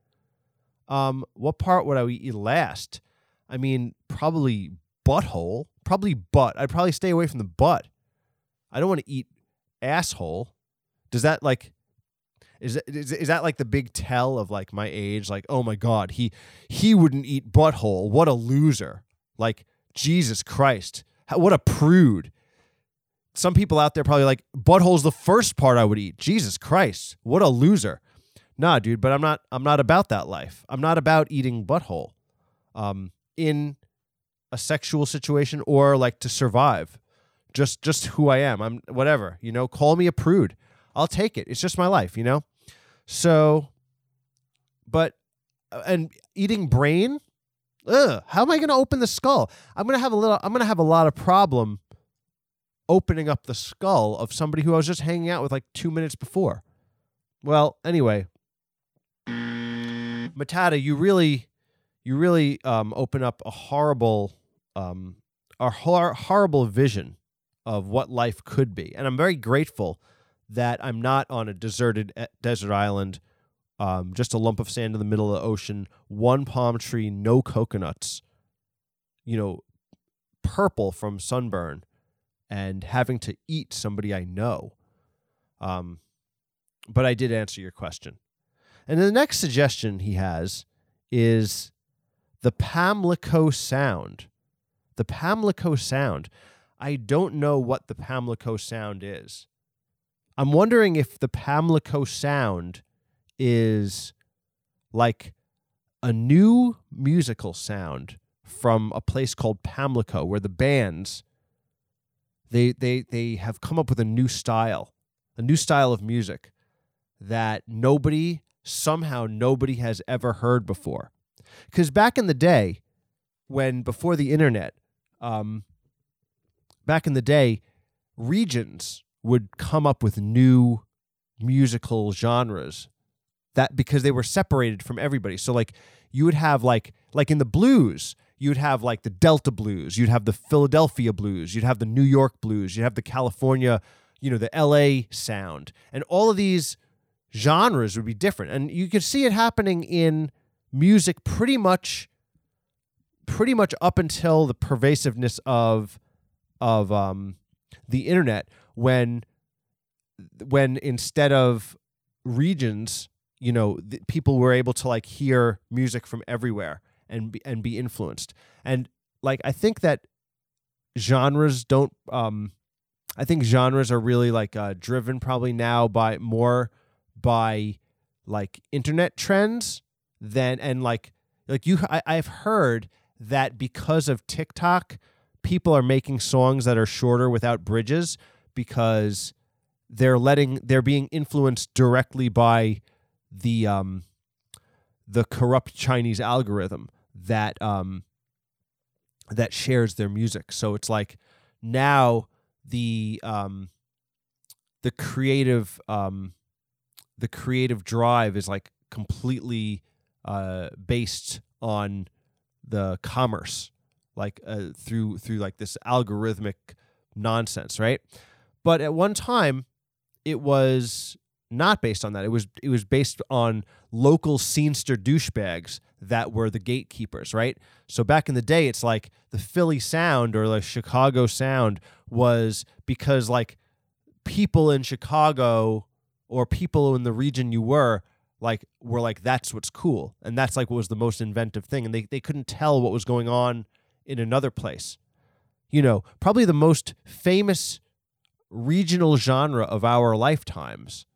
Um what part would I eat last? I mean, probably butthole, probably butt. I'd probably stay away from the butt. I don't want to eat asshole. Does that like is, is is that like the big tell of like my age like oh my god, he he wouldn't eat butthole. What a loser. Like Jesus Christ. What a prude. Some people out there probably like butthole's the first part I would eat. Jesus Christ. What a loser. Nah, dude, but I'm not I'm not about that life. I'm not about eating butthole. Um in a sexual situation or like to survive. Just just who I am. I'm whatever, you know, call me a prude. I'll take it. It's just my life, you know? So but uh, and eating brain Ugh, how am I going to open the skull? I'm going to have a little I'm going to have a lot of problem opening up the skull of somebody who I was just hanging out with like 2 minutes before. Well, anyway, Matata, you really you really um, open up a horrible um, a hor- horrible vision of what life could be. And I'm very grateful that I'm not on a deserted eh, desert island um, just a lump of sand in the middle of the ocean, one palm tree, no coconuts, you know, purple from sunburn, and having to eat somebody I know. Um, but I did answer your question. And the next suggestion he has is the Pamlico sound. The Pamlico sound. I don't know what the Pamlico sound is. I'm wondering if the Pamlico sound is like a new musical sound from a place called Pamlico where the bands they they they have come up with a new style, a new style of music that nobody somehow nobody has ever heard before. Cuz back in the day when before the internet um back in the day regions would come up with new musical genres that because they were separated from everybody. So like you would have like like in the blues, you'd have like the Delta blues, you'd have the Philadelphia blues, you'd have the New York blues, you'd have the California, you know, the LA sound. And all of these genres would be different. And you could see it happening in music pretty much pretty much up until the pervasiveness of of um the internet when when instead of regions you know th- people were able to like hear music from everywhere and be, and be influenced. And like i think that genres don't um i think genres are really like uh driven probably now by more by like internet trends than and like like you I, i've heard that because of tiktok people are making songs that are shorter without bridges because they're letting they're being influenced directly by the um the corrupt Chinese algorithm that um that shares their music. So it's like now the um the creative um, the creative drive is like completely uh, based on the commerce, like uh, through through like this algorithmic nonsense, right? But at one time, it was not based on that. It was it was based on local scenester douchebags that were the gatekeepers, right? So back in the day, it's like the Philly sound or the Chicago sound was because like people in Chicago or people in the region you were like were like that's what's cool and that's like what was the most inventive thing and they, they couldn't tell what was going on in another place you know probably the most famous regional genre of our lifetimes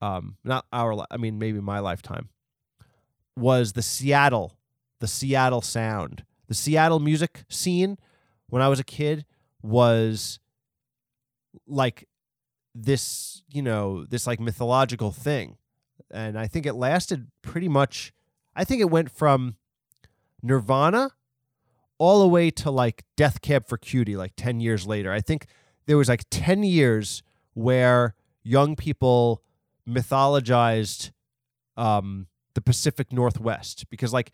um not our li- i mean maybe my lifetime was the seattle the seattle sound. The seattle music scene when i was a kid was like this you know this like mythological thing. And i think it lasted pretty much i think it went from nirvana all the way to like death cab for cutie like 10 years later. I think there was like 10 years where young people mythologized um, the pacific northwest because like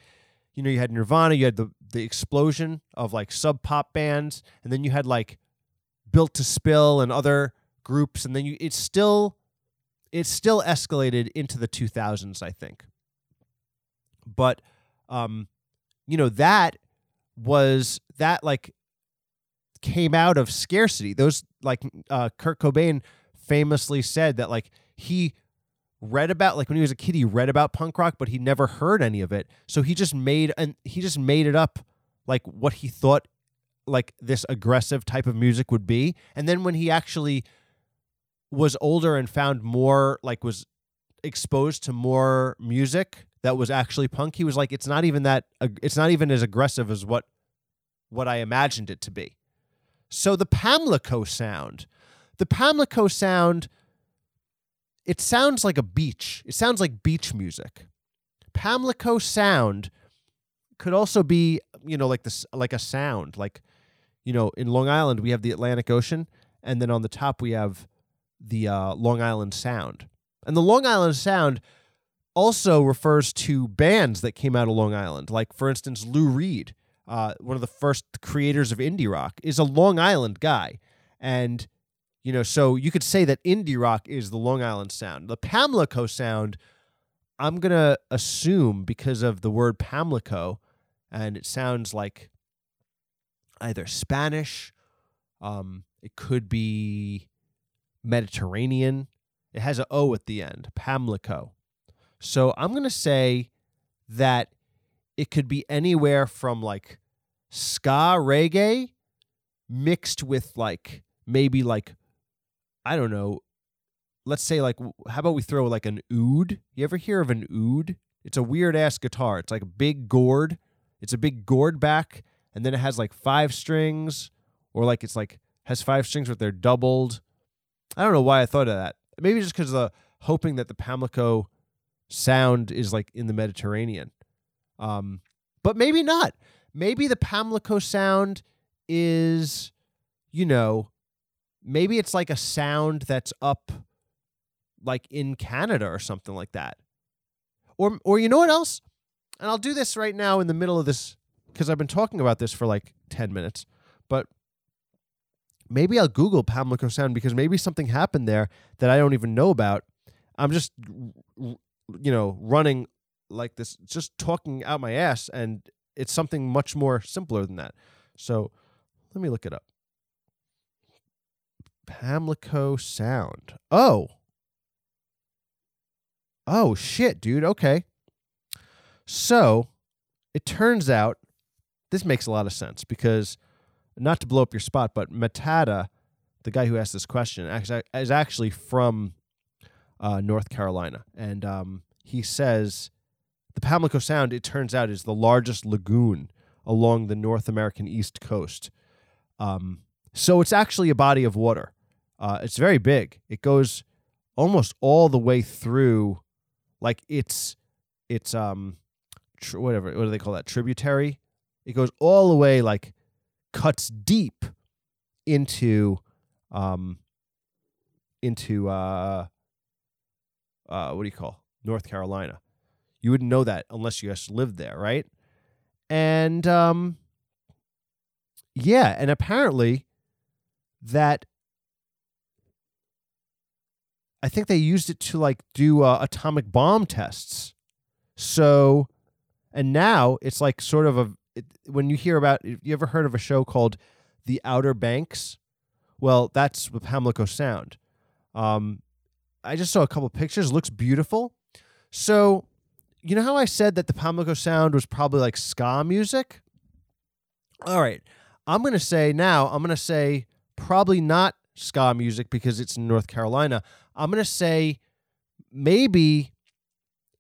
you know you had nirvana you had the the explosion of like sub pop bands and then you had like built to spill and other groups and then you it's still it's still escalated into the 2000s i think. But um you know that was that like came out of scarcity. Those like uh kurt cobain famously said that like he read about like when he was a kid he read about punk rock but he never heard any of it. So he just made and he just made it up like what he thought like this aggressive type of music would be. And then when he actually was older and found more like was exposed to more music that was actually punk he was like it's not even that it's not even as aggressive as what what i imagined it to be so the pamlico sound the pamlico sound it sounds like a beach it sounds like beach music pamlico sound could also be you know like this like a sound like you know in long island we have the atlantic ocean and then on the top we have the uh, Long Island Sound. And the Long Island Sound also refers to bands that came out of Long Island. Like, for instance, Lou Reed, uh, one of the first creators of indie rock, is a Long Island guy. And, you know, so you could say that indie rock is the Long Island Sound. The Pamlico Sound, I'm going to assume because of the word Pamlico, and it sounds like either Spanish, um, it could be Mediterranean. It has an O at the end, Pamlico. So I'm going to say that it could be anywhere from like ska reggae mixed with like maybe like I don't know. Let's say like how about we throw like an oud? You ever hear of an oud? It's a weird ass guitar. It's like a big gourd. It's a big gourd back and then it has like five strings or like it's like has five strings but they're doubled I don't know why I thought of that. Maybe just because the hoping that the Pamlico sound is like in the Mediterranean. Um, but maybe not. Maybe the Pamlico sound is, you know, maybe it's like a sound that's up like in Canada or something like that. Or or you know what else? And I'll do this right now in the middle of this because I've been talking about this for like 10 minutes. But maybe I'll Google Pamlico Sound because maybe something happened there that I don't even know about. I'm just, you know, running like this, just talking out my ass, and it's something much more simpler than that. So let me look it up. Pamlico Sound. Oh. Oh, shit, dude. Okay. So it turns out this makes a lot of sense because not to blow up your spot, but Matata, the guy who asked this question, is actually from uh, North Carolina, and um, he says the Pamlico Sound. It turns out is the largest lagoon along the North American East Coast. Um, so it's actually a body of water. Uh, it's very big. It goes almost all the way through, like it's it's um tr- whatever what do they call that tributary. It goes all the way like cuts deep into um, into uh, uh, what do you call North Carolina. You wouldn't know that unless you just lived there, right? And um, yeah, and apparently that I think they used it to like do uh, atomic bomb tests. So, and now it's like sort of a it, when you hear about you ever heard of a show called The Outer Banks? Well, that's the Pamlico Sound. Um, I just saw a couple pictures. Looks beautiful. So, you know how I said that the Pamlico Sound was probably like ska music? All right. I'm going to say now, I'm going to say probably not ska music because it's in North Carolina. I'm going to say maybe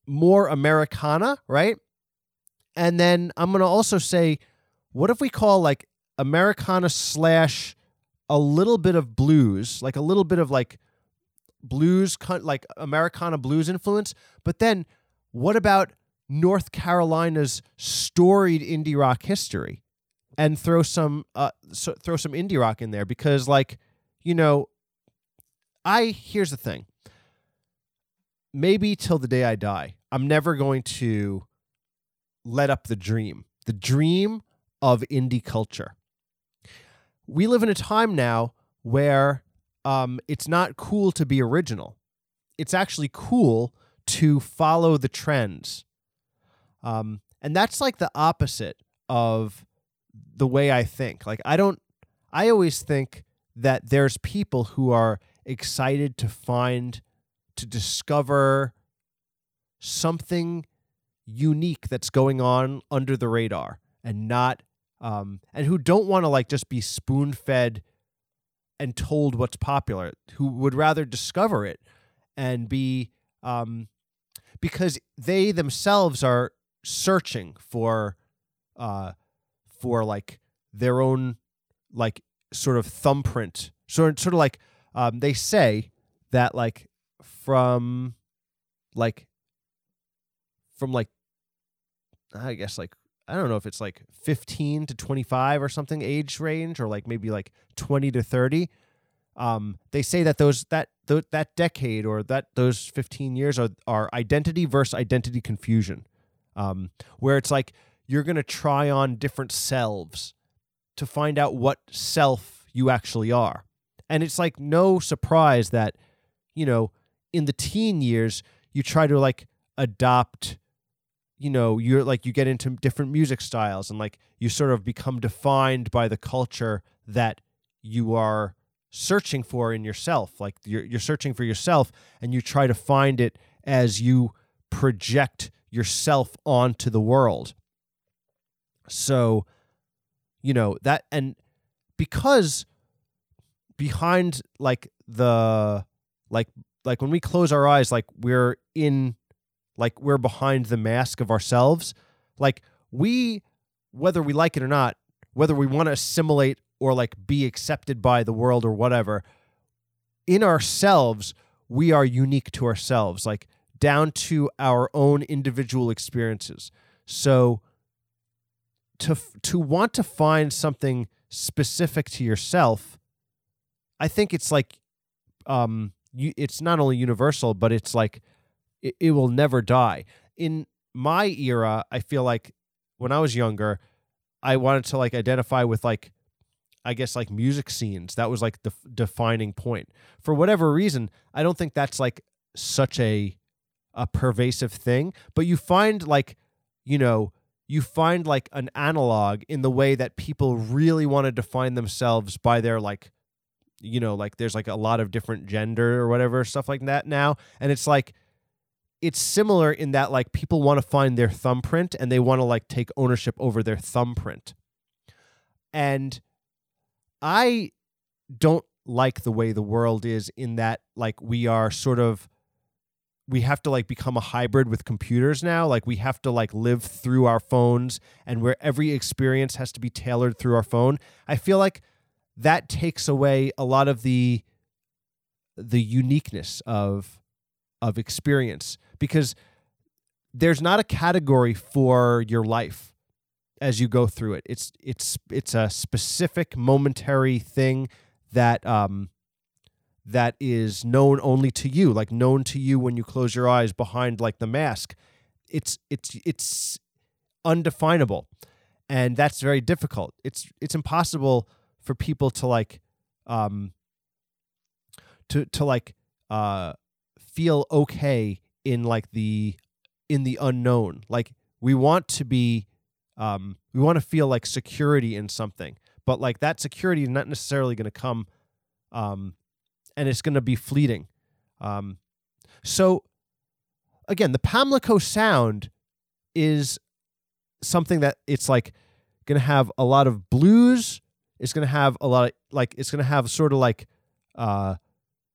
more Americana, right? And then I'm going to also say, what if we call like Americana slash a little bit of blues, like a little bit of like blues, like Americana blues influence. But then what about North Carolina's storied indie rock history? And throw some uh, so, throw some indie rock in there because like you know I here's the thing. Maybe till the day I die, I'm never going to let up the dream. The dream of indie culture. We live in a time now where um, it's not cool to be original. It's actually cool to follow the trends. Um, and that's like the opposite of the way I think. Like, I don't, I always think that there's people who are excited to find, to discover something unique that's going on under the radar and not, um, and who don't want to like just be spoon fed and told what's popular, who would rather discover it and be um, because they themselves are searching for uh, for like their own like sort of thumbprint, sort sort of like um, they say that like from like from like I guess like I don't know if it's like 15 to 25 or something age range or like maybe like 20 to 30 um, they say that those that th- that decade or that those 15 years are are identity versus identity confusion. Um, where it's like you're going to try on different selves to find out what self you actually are. And it's like no surprise that you know in the teen years you try to like adopt you know you're like you get into different music styles and like you sort of become defined by the culture that you are searching for in yourself like you're you're searching for yourself and you try to find it as you project yourself onto the world. So you know that and because behind like the like like when we close our eyes like we're in like we're behind the mask of ourselves like we whether we like it or not whether we want to assimilate or like be accepted by the world or whatever in ourselves we are unique to ourselves like down to our own individual experiences so to to want to find something specific to yourself i think it's like um you, it's not only universal but it's like it, it will never die. In my era, I feel like when I was younger, I wanted to like identify with like I guess like music scenes. That was like the defining point. For whatever reason, I don't think that's like such a a pervasive thing, but you find like, you know, you find like an analog in the way that people really want to define themselves by their like you know, like there's like a lot of different gender or whatever stuff like that now, and it's like it's similar in that like people want to find their thumbprint and they want to like take ownership over their thumbprint. And I don't like the way the world is in that like we are sort of we have to like become a hybrid with computers now. Like we have to like live through our phones and where every experience has to be tailored through our phone. I feel like that takes away a lot of the the uniqueness of of experience because there's not a category for your life as you go through it. It's it's it's a specific momentary thing that um that is known only to you, like known to you when you close your eyes behind like the mask. It's it's it's undefinable. And that's very difficult. It's it's impossible for people to like um to to like uh feel okay in like the in the unknown. Like we want to be um we want to feel like security in something. But like that security is not necessarily going to come um and it's going to be fleeting. Um, so, again, the Pamlico sound is something that it's like going to have a lot of blues. It's going to have a lot of like it's going to have sort of like uh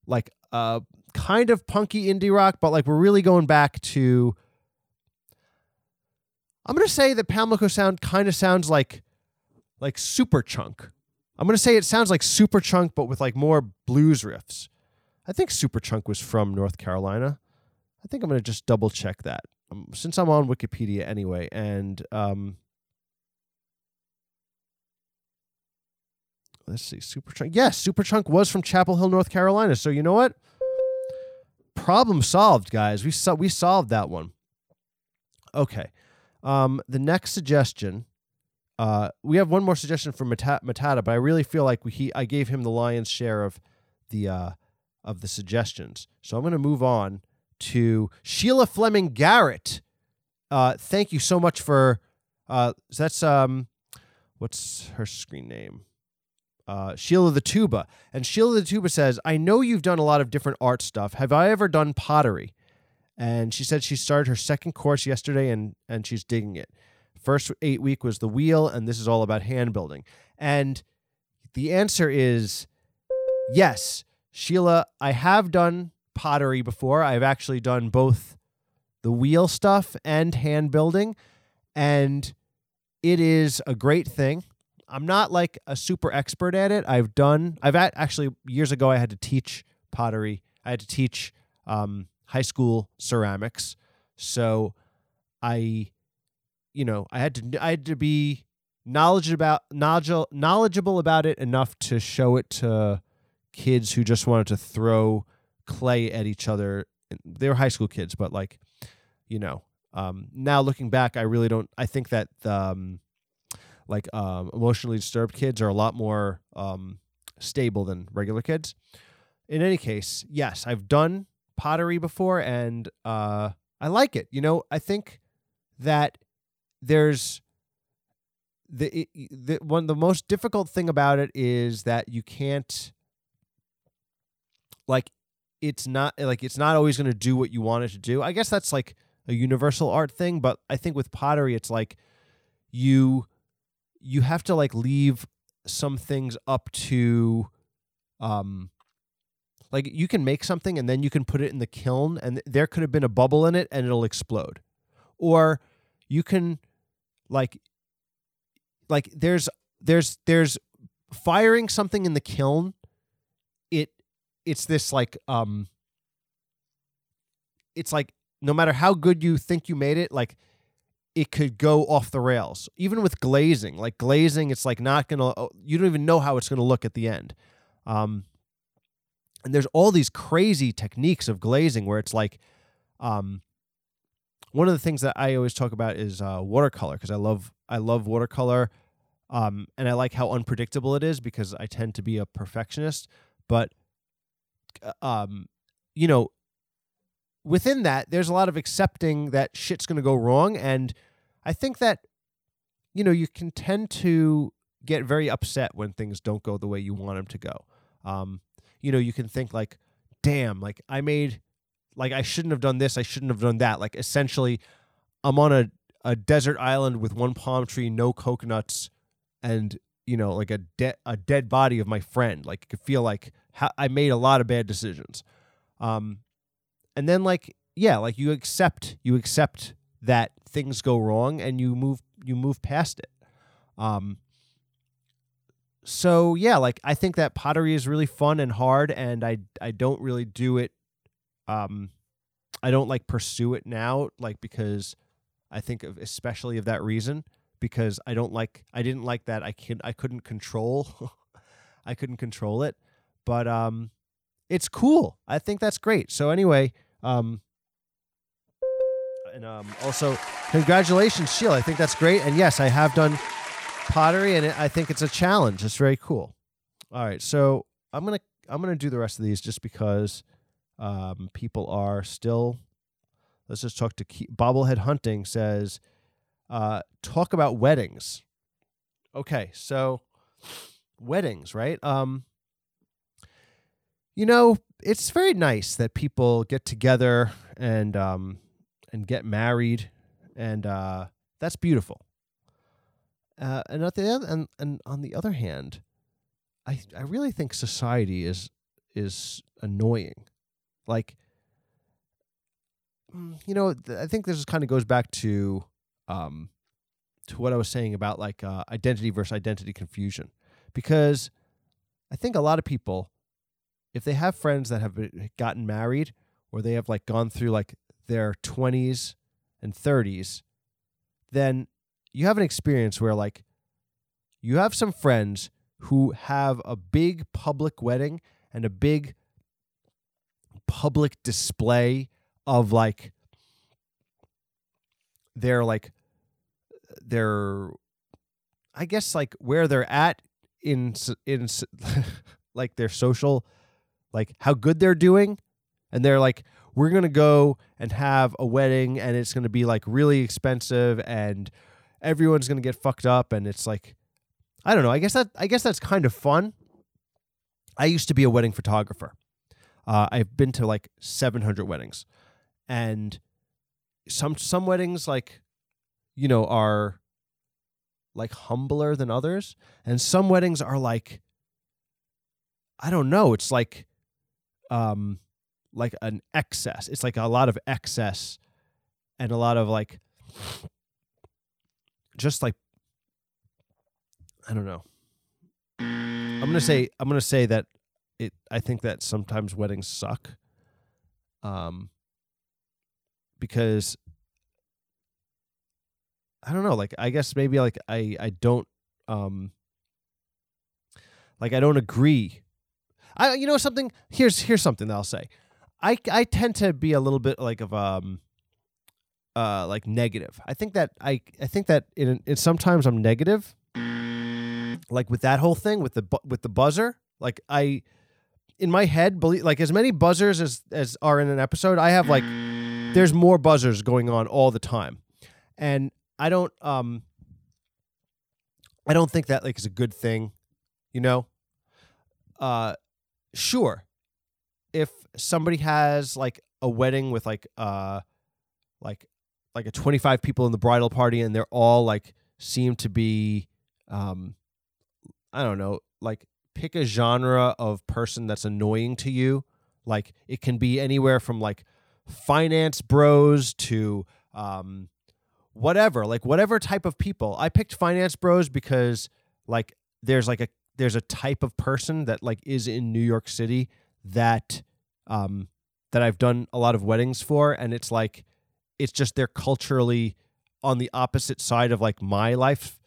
like uh kind of punky indie rock, but like we're really going back to I'm to say that Pamlico sound kind of sounds like like Superchunk I'm gonna say it sounds like Superchunk, but with like more blues riffs. I think Superchunk was from North Carolina. I think I'm gonna just double check that um, since I'm on Wikipedia anyway. And um, let's see, Superchunk. Yes, Superchunk was from Chapel Hill, North Carolina. So you know what? Problem solved, guys. We so- we solved that one. Okay. Um, the next suggestion uh, we have one more suggestion from Mata- Matata, but I really feel like we, he I gave him the lion's share of the uh, of the suggestions. So I'm going to move on to Sheila Fleming Garrett. Uh, thank you so much for uh, that's um, what's her screen name? Uh, Sheila the Tuba. And Sheila the Tuba says, I know you've done a lot of different art stuff. Have I ever done pottery? And she said she started her second course yesterday and, and she's digging it. First eight week was the wheel, and this is all about hand building. And the answer is yes, Sheila. I have done pottery before. I've actually done both the wheel stuff and hand building, and it is a great thing. I'm not like a super expert at it. I've done. I've at, actually years ago I had to teach pottery. I had to teach um, high school ceramics. So I you know, I had to I had to be knowledge about knowledgeable knowledgeable about it enough to show it to kids who just wanted to throw clay at each other. They were high school kids, but like, you know, um, now looking back, I really don't. I think that um, like um, emotionally disturbed kids are a lot more um, stable than regular kids. In any case, yes, I've done pottery before, and uh, I like it. You know, I think that there's the, the one the most difficult thing about it is that you can't like it's not like it's not always going to do what you want it to do. I guess that's like a universal art thing, but I think with pottery it's like you you have to like leave some things up to um like you can make something and then you can put it in the kiln and there could have been a bubble in it and it'll explode. Or you can like like there's there's there's firing something in the kiln it it's this like um it's like no matter how good you think you made it like it could go off the rails even with glazing like glazing it's like not gonna oh, you don't even know how it's gonna look at the end um and there's all these crazy techniques of glazing where it's like um one of the things that I always talk about is uh, watercolor because I love I love watercolor, um, and I like how unpredictable it is because I tend to be a perfectionist. But, uh, um, you know, within that, there's a lot of accepting that shit's going to go wrong, and I think that, you know, you can tend to get very upset when things don't go the way you want them to go. You know, you can think like, damn, like I made like I shouldn't have done this, I shouldn't have done that. Like essentially, I'm on a a desert island with one palm tree, no coconuts, and you know, like a dead a dead body of my friend. Like I could feel like ha- I made a lot of bad decisions. Um, and then like yeah, like you accept you accept that things go wrong and you move you move past it. Um, so yeah, like I think that pottery is really fun and hard, and I I don't really do it um, I don't like pursue it now, like because I think of especially of that reason because I don't like I didn't like that I can I couldn't control <laughs> I couldn't control it, but um, it's cool. I think that's great. So anyway, um, and um, also congratulations, Sheila. I think that's great. And yes, I have done pottery, and it, I think it's a challenge. It's very cool. All right, so I'm gonna I'm gonna do the rest of these just because um, people are still. Let's just talk to Ke- bobblehead hunting says, uh, talk about weddings. Okay, so weddings, right? Um, you know, it's very nice that people get together and um, and get married, and uh, that's beautiful. Uh, and at the and, and on the other hand, I I really think society is is annoying. Like, mm, you know, th- I think this kind of goes back to um, to what I was saying about like uh, identity versus identity confusion, because I think a lot of people, if they have friends that have been- gotten married or they have like gone through like their twenties and thirties, then you have an experience where like you have some friends who have a big public wedding and a big public display of like their like their I guess like where they're at in in <laughs> like their social like how good they're doing. And they're like we're going to go and have a wedding and it's going to be like really expensive and everyone's to get fucked up and it's like I don't know. I guess that I guess that's kind of fun. I used to be a wedding photographer. Uh, I've been to like 700 weddings, and some some weddings like you know are like humbler than others, and some weddings are like I don't know. It's like um like an excess. It's like a lot of excess and a lot of like just like I don't know. I'm gonna say I'm gonna say that it. I think that sometimes weddings suck. Um. Because I don't know. Like I guess maybe like I I don't um. Like I don't agree. I you know something. Here's here's something that I'll say. I I tend to be a little bit like of um. Uh, like negative. I think that I I think that in, sometimes I'm negative. Like with that whole thing with the bu- with the buzzer like i in my head believe like as many buzzers as as are in an episode i have like there's more buzzers going on all the time. And i don't um i don't think that like is a good thing you know? Uh sure if somebody has like a wedding with like uh like like a 25 people in the bridal party and they're all like seem to be um I don't know, like pick a genre of person that's annoying to you. Like it can be anywhere from like finance bros to um whatever, like whatever type of people. I picked finance bros because like there's like a there's a type of person that like is in New York City that um that I've done a lot of weddings for and it's like it's just they're culturally on the opposite side of like my life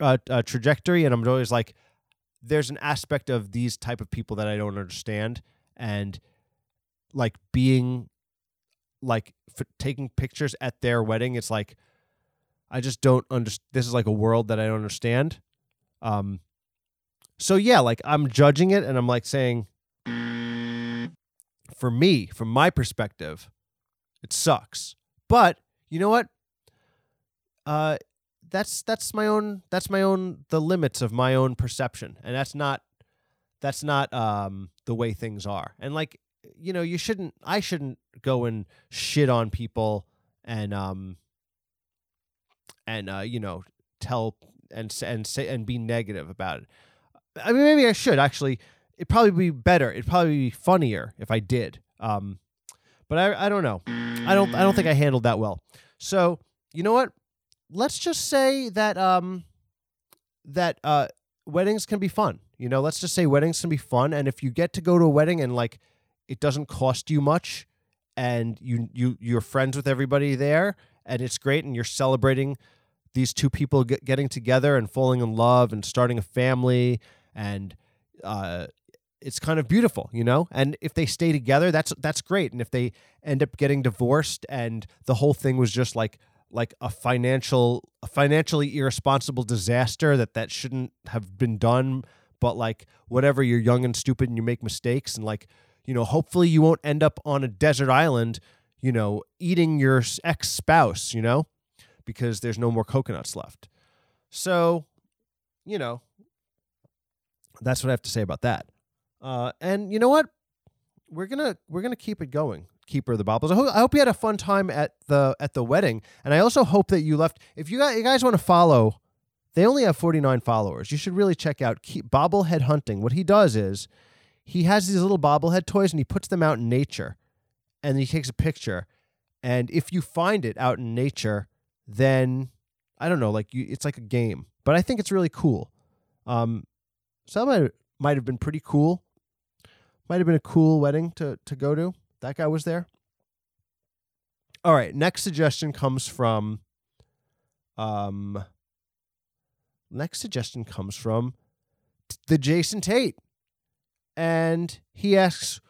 uh, uh, trajectory and i'm always like there's an aspect of these type of people that i don't understand and like being like taking pictures at their wedding it's like i just don't understand this is like a world that i don't understand. Um so yeah like i'm judging it and i'm like saying for me from my perspective it sucks but you know what? Uh that's that's my own that's my own the limits of my own perception and that's not that's not um the way things are. And like you know you shouldn't i shouldn't go and shit on people and um and uh you know tell and and say and be negative about it. I mean maybe i should actually. It'd probably be better. It'd probably be funnier if i did. Um but i i don't know. I don't i don't think i handled that well. So you know what? Let's just say that um that uh weddings can be fun. You know, let's just say weddings can be fun and if you get to go to a wedding and like it doesn't cost you much and you you you're friends with everybody there and it's great and you're celebrating these two people get, getting together and falling in love and starting a family and uh it's kind of beautiful, you know. And if they stay together, that's that's great. And if they end up getting divorced, and the whole thing was just like like a financial a financially irresponsible disaster that that shouldn't have been done but like whatever you're young and stupid and you make mistakes and like you know hopefully you won't end up on a desert island you know eating your ex spouse you know because there's no more coconuts left so you know that's what i have to say about that uh, and you know what we're gonna we're gonna keep it going keeper of the baubles I hope, I hope you had a fun time at the at the wedding and i also hope that you left if you guys, you guys want to follow they only have 49 followers. You should really check out Keep Bobblehead Hunting. What he does is he has these little bobblehead toys and he puts them out in nature and he takes a picture. And if you find it out in nature, then I don't know, like you, it's like a game. But I think it's really cool. Um, might have been pretty cool. Might have been a cool wedding to to go to. That guy was there. All right, next suggestion comes from um next suggestion comes from the Jason Tate. And he asks,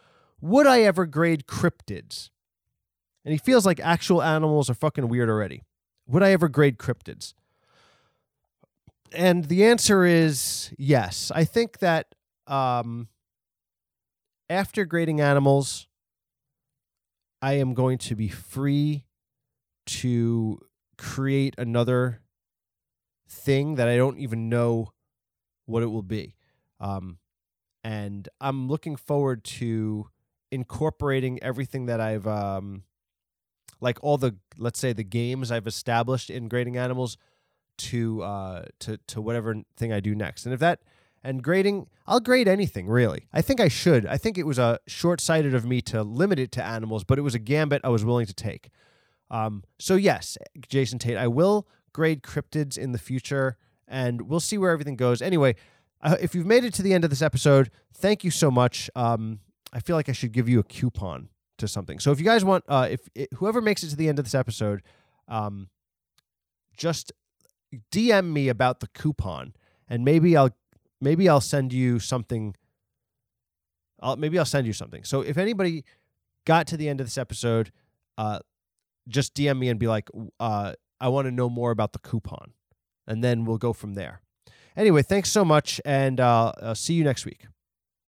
Would I ever grade cryptids? And he feels like actual animals are fucking weird already. Would I ever grade cryptids? And the answer is yes. I think that um, after grading animals, I am going to be free to create another thing that I don't even know what it will be. Um, and I'm looking forward to incorporating everything that I've, um, like all the, let's say, the games I've established in grading animals to uh, to to whatever thing I do next. And if that and grading, I'll grade anything really. I think I should. I think it was a short sighted of me to limit it to animals, but it was a gambit I was willing to take. Um, so yes, Jason Tate, I will grade cryptids in the future, and we'll see where everything goes. Anyway, uh, if you've made it to the end of this episode, thank you so much. Um, I feel like I should give you a coupon to something. So if you guys want, uh, if it, whoever makes it to the end of this episode, um, just DM me about the coupon, and maybe I'll maybe I'll send you something. I'll maybe I'll send you something. So if anybody got to the end of this episode, uh, just DM me and be like, uh, I want to know more about the coupon. And then we'll go from there. Anyway, thanks so much, and uh, I'll see you next week.